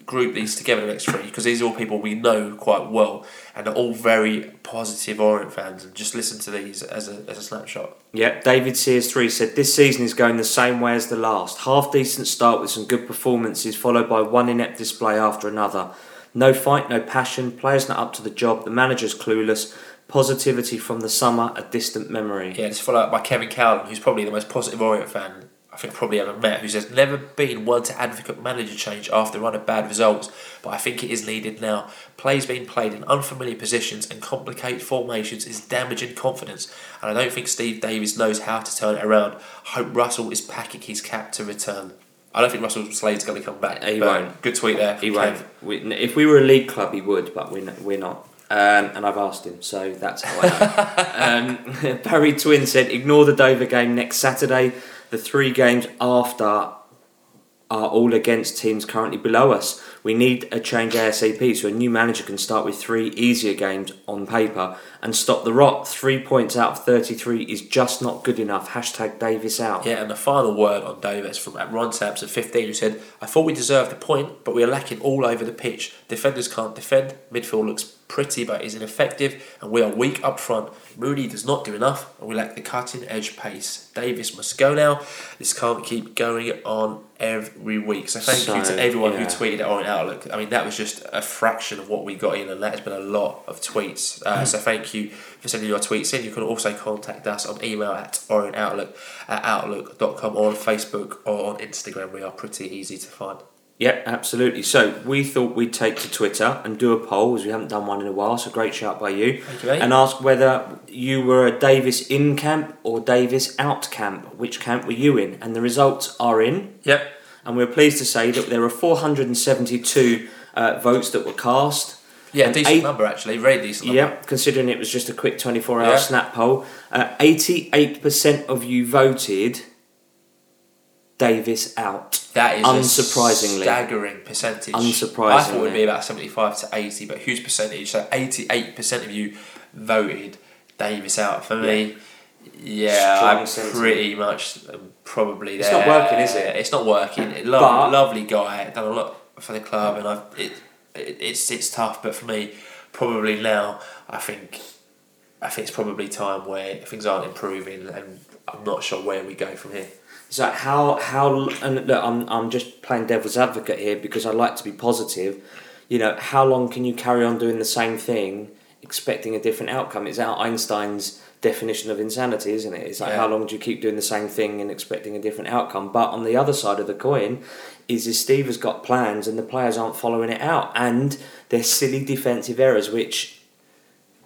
grouped these together the next three because these are all people we know quite well and are all very positive Orient fans and just listen to these as a, as a snapshot. Yep, David Sears 3 said this season is going the same way as the last. Half decent start with some good performances, followed by one inept display after another. No fight, no passion, players not up to the job, the manager's clueless, positivity from the summer, a distant memory. Yeah, it's followed up by Kevin Cowden, who's probably the most positive Orient fan I think probably ever met, who says never been one to advocate manager change after a run of bad results, but I think it is needed now. Plays being played in unfamiliar positions and complicated formations is damaging confidence, and I don't think Steve Davis knows how to turn it around. I hope Russell is packing his cap to return. I don't think Russell Slade's going to come back. He won't. Good tweet there. He won't. We, if we were a league club, he would, but we're, we're not. Um, and I've asked him, so that's how I know. [laughs] um, [laughs] Barry Twin said, ignore the Dover game next Saturday. The three games after are all against teams currently below us. We need a change ASAP so a new manager can start with three easier games on paper and stop the rot. Three points out of 33 is just not good enough. Hashtag Davis out. Yeah, and the final word on Davis from Ron Sampson, 15, who said, I thought we deserved a point, but we are lacking all over the pitch. Defenders can't defend, midfield looks pretty but is ineffective, and we are weak up front. Mooney does not do enough, and we lack the cutting edge pace. Davis must go now. This can't keep going on every week. So thank you to everyone who tweeted it on Outlook. I mean, that was just a fraction of what we got in, and that has been a lot of tweets. Uh, so thank you for sending your tweets in. You can also contact us on email at orientoutlook at outlook.com or on Facebook or on Instagram. We are pretty easy to find. Yep, absolutely. So we thought we'd take to Twitter and do a poll as we haven't done one in a while. So great shout by you. Thank you. And ask whether you were a Davis in camp or Davis out camp. Which camp were you in? And the results are in. Yep. And we're pleased to say that there were 472 uh, votes that were cast. Yeah, And decent eight- number actually. Very decent number. Yep, considering it was just a quick 24 hour Yeah. snap poll. Uh, 88% of you voted Davis out. That is Unsurprisingly. a staggering percentage. Unsurprisingly. I thought it would be about 75 to 80, but huge percentage. So 88% of you voted Davis out. For me, yeah, Strong I'm sentiment. pretty much um, probably there. It's not working, is it? It's not working. Lo- But- lovely guy, done a lot for the club, and I've, it, it, it's it's tough. But for me, probably now, I think I think it's probably time where things aren't improving, and I'm not sure where we go from here. So how how and look, I'm I'm just playing devil's advocate here because I like to be positive. You know, how long can you carry on doing the same thing expecting a different outcome. It's out Einstein's definition of insanity, isn't it? It's like Yeah. how long do you keep doing the same thing and expecting a different outcome? But on the other side of the coin is if Steve has got plans and the players aren't following it out and there's silly defensive errors which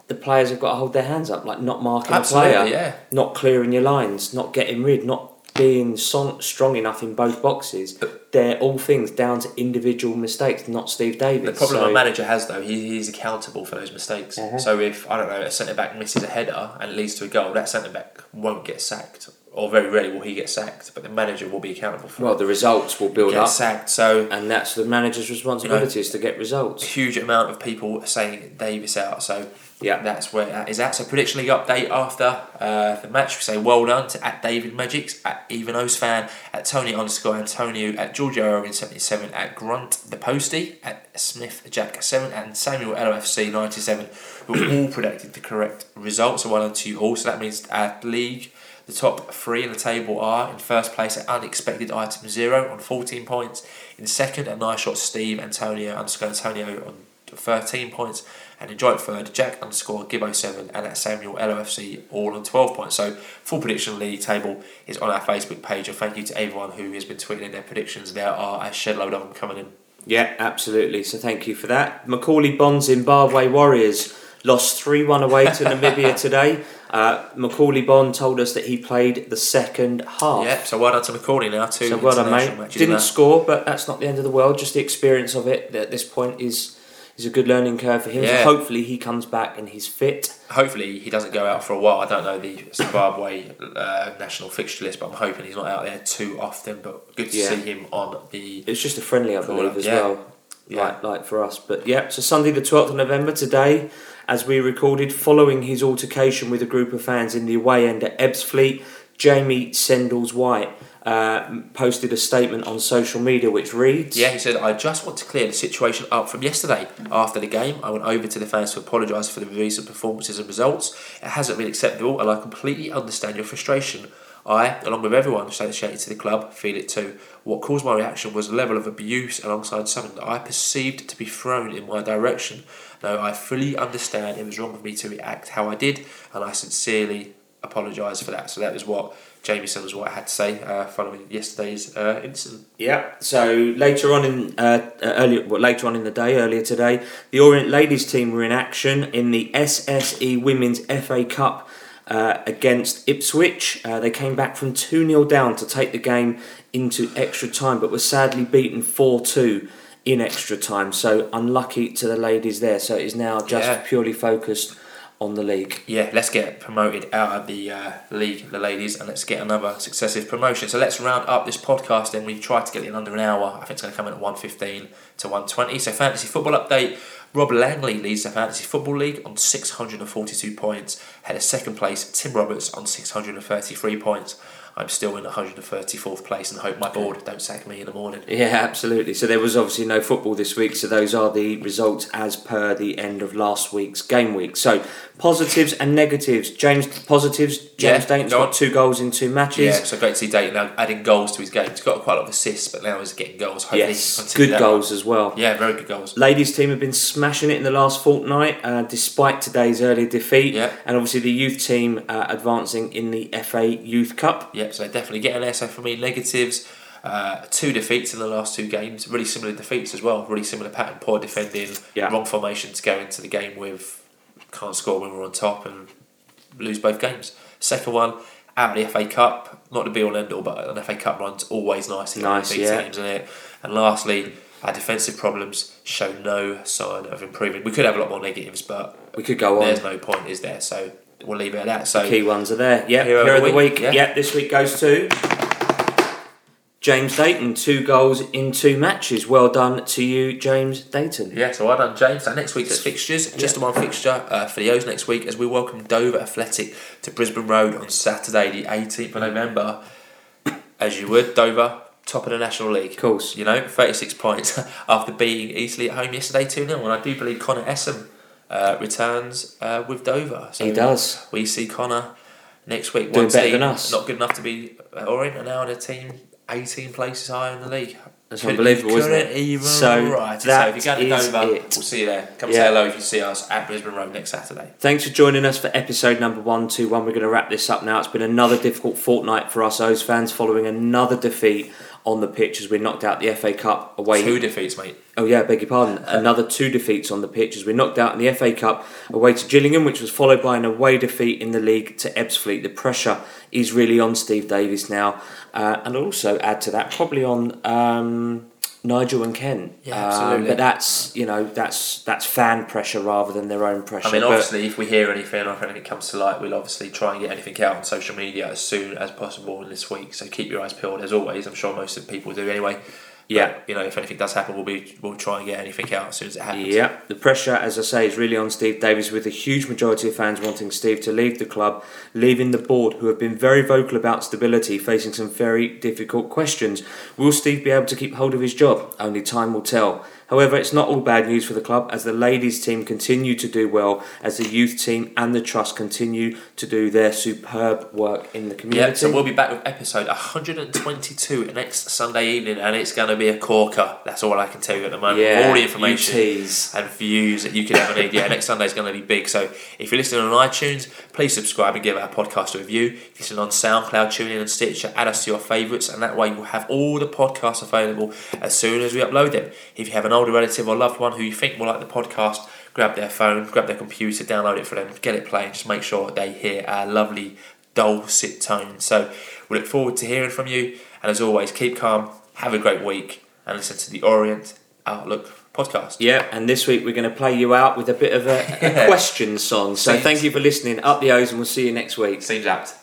the players have got to hold their hands up, like not marking Absolutely, a player, yeah. not clearing your lines, not getting rid, not being son- strong enough in both boxes. But They're all things down to individual mistakes, not Steve Davis. The problem So- a manager has though, he, he's accountable for those mistakes. Mhm. So if I don't know a centre back misses a header and it leads to a goal, that centre back won't get sacked, or very rarely will he get sacked. But the manager will be accountable for well, it. the results will build Get up, sacked. So and that's the manager's responsibility is to get results. huge amount of people saying Davis out. So Yeah. that's where that is at. So prediction league update after uh, the match. We say well done to at David Magics, at Even O's fan, at Tony underscore Antonio, at Georgia Owen seventy seven, at Grunt the Postie, at Smith Jack seven, and Samuel LOFC ninety seven, who all predicted the correct result. So well done to you all. So that means at league. The top three in the table are in first place at Unexpected Item Zero on 14 points. In second, at Nice Shot Steve Antonio underscore Antonio on 13 points. And in joint third, Jack underscore Gibbo7 and at Samuel LOFC all on 12 points. So, full prediction league table is on our Facebook page. And thank you to everyone who has been tweeting in their predictions. There are a shed load of them coming in. Yeah, absolutely. So thank you for that. Macauley Bonne Zimbabwe Warriors lost 3 1 away to Namibia [laughs] today. Uh, Macauley Bonne told us that he played the second half. Yeah, so well done to Macauley now. Two So well done, mate. Didn't that. score, but that's not the end of the world. Just the experience of it at this point is is a good learning curve for him. Yeah. So hopefully he comes back and he's fit. Hopefully he doesn't go out for a while. I don't know the Zimbabwe uh, national fixture list, but I'm hoping he's not out there too often. But good to Yeah. see him on the. It's just a friendly, I believe, as yeah. well. Yeah. Like like for us. But yeah, so Sunday the twelfth of November today, as we recorded, following his altercation with a group of fans in the away end at Ebbsfleet, Jamie Sendles White uh, posted a statement on social media which reads Yeah, he said, I just want to clear the situation up from yesterday. After the game, I went over to the fans to apologise for the recent performances and results. It hasn't been acceptable, and I completely understand your frustration. I, along with everyone associated to the club, feel it too. What caused my reaction was a level of abuse alongside something that I perceived to be thrown in my direction. Now, I fully understand it was wrong of me to react how I did, and I sincerely apologise for that. So that was what Jamie what I had to say uh, following yesterday's uh, incident. Yeah. So later on in uh, uh, earlier, well, later on in the day, earlier today, the Orient ladies team were in action in the SSE Women's FA Cup uh, against Ipswich. Uh, they came back from two 0 down to take the game into extra time, but were sadly beaten four two in extra time. So unlucky to the ladies there. So it is now just Yeah. purely focused on the league. yeah, let's get promoted out of the uh, league, the ladies, and let's get another successive promotion. So let's round up this podcast. Then we tried to get it in under an hour. I think it's going to come in at one fifteen to one twenty. So fantasy football update. Rob Langley leads the fantasy football league on six hundred and forty two points. Had a second place Tim Roberts on six hundred and thirty three points. I'm still in 134th place and hope my board don't sack me in the morning. Yeah, absolutely. So there was obviously no football this week, so those are the results as per the end of last week's game week. So positives and negatives. James positives. James Yeah, Dayton's go got two goals in two matches. Yeah, so great to see Dayton now adding goals to his game. He's got quite a lot of assists, but now he's getting goals. Hopefully yes, good goals as well. Yeah, very good goals. Ladies team have been smashing it in the last fortnight, uh, despite today's early defeat. Yeah. And obviously the youth team uh, advancing in the FA Youth Cup. Yeah, so definitely getting there. So for me, negatives, uh, two defeats in the last two games. Really similar defeats as well. Really similar pattern. Poor defending, Yeah. wrong formation to go into the game with. Can't score when we're on top and lose both games. Second one, out of the FA Cup. Not the be all end all, but an FA Cup run's always nice. Nice, big yeah. teams in it. And lastly, our defensive problems show no sign of improving. We could have a lot more negatives, but We could go on. there's no point, is there? So we'll leave it at that. So Key ones are there. Yeah, Hero hero, of the the week, week. yeah. Yeah. this week goes to James Dayton. Two goals in two matches. Well done to you, James Dayton. Yeah, so well done, James. So next week's fixtures, just the one fixture uh, for the O's next week as we welcome Dover Athletic to Brisbane Road on Saturday, the 18th of November. As you would, Dover, top of the National League. Of course. You know, 36 points [laughs] after beating Eastleigh at home yesterday 2 0. And I do believe Connor Essam uh, returns uh, with Dover. So He does. We see Connor next week. Doing better team, than us. Not good enough to be uh, Orient, and now in a team 18 places higher in the league. That's Couldn't- unbelievable, isn't it? even So it. that so if you go to Dover, it. we'll see you there. Come Yeah. say hello if you see us at Brisbane Road next Saturday. Thanks for joining us for episode number one two one. We're going to wrap this up now. It's been another difficult fortnight for us O's fans, following another defeat on the pitch as we knocked out the FA Cup away. Two defeats, mate. Oh yeah, beg your pardon. Another two defeats on the pitch as we knocked out in the FA Cup away to Gillingham, which was followed by an away defeat in the league to Ebbsfleet. The pressure is really on Steve Davis now, uh, and also add to that probably on um, Nigel and Kent. Yeah, Um, but that's you know that's that's fan pressure rather than their own pressure. I mean, But- obviously, if we hear anything or if anything comes to light, we'll obviously try and get anything out on social media as soon as possible in this week. So keep your eyes peeled, as always. I'm sure most of the people do anyway. Yeah. But, you know, if anything does happen, we'll be we'll try and get anything out as soon as it happens. Yeah, the pressure, as I say, is really on Steve Davis, with a huge majority of fans wanting Steve to leave the club, leaving the board, who have been very vocal about stability, facing some very difficult questions. Will Steve be able to keep hold of his job? Only time will tell. However, it's not all bad news for the club as the ladies' team continue to do well, as the youth team and the trust continue to do their superb work in the community. Yeah, so we'll be back with episode 122 next Sunday evening, and it's going to be a corker. That's all I can tell you at the moment. Yeah, all the information and views that you could ever need. Yeah, next Sunday's going to be big. So if you're listening on iTunes, please subscribe and give our podcast a review. If you're listening on SoundCloud, TuneIn, and Stitcher, add us to your favourites, and that way you'll have all the podcasts available as soon as we upload them. If you have an older relative or loved one who you think will like the podcast, grab their phone, grab their computer, download it for them, get it playing. Just make sure they hear our lovely dulcet tone. So we look forward to hearing from you. And as always, keep calm, have a great week, and listen to the Orient Outlook podcast. Yeah, and this week we're going to play you out with a bit of a, a [laughs] question song. So Seems- thank you for listening. Up the O's, and we'll see you next week. Seems apt.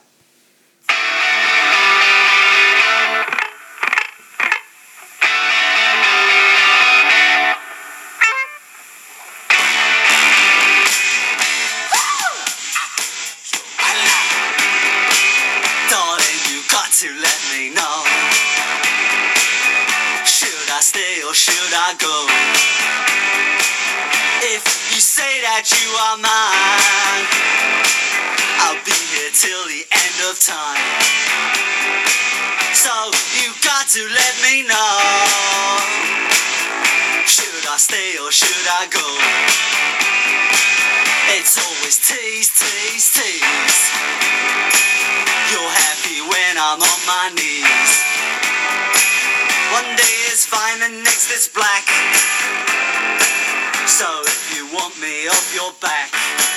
Black. So if you want me off your back,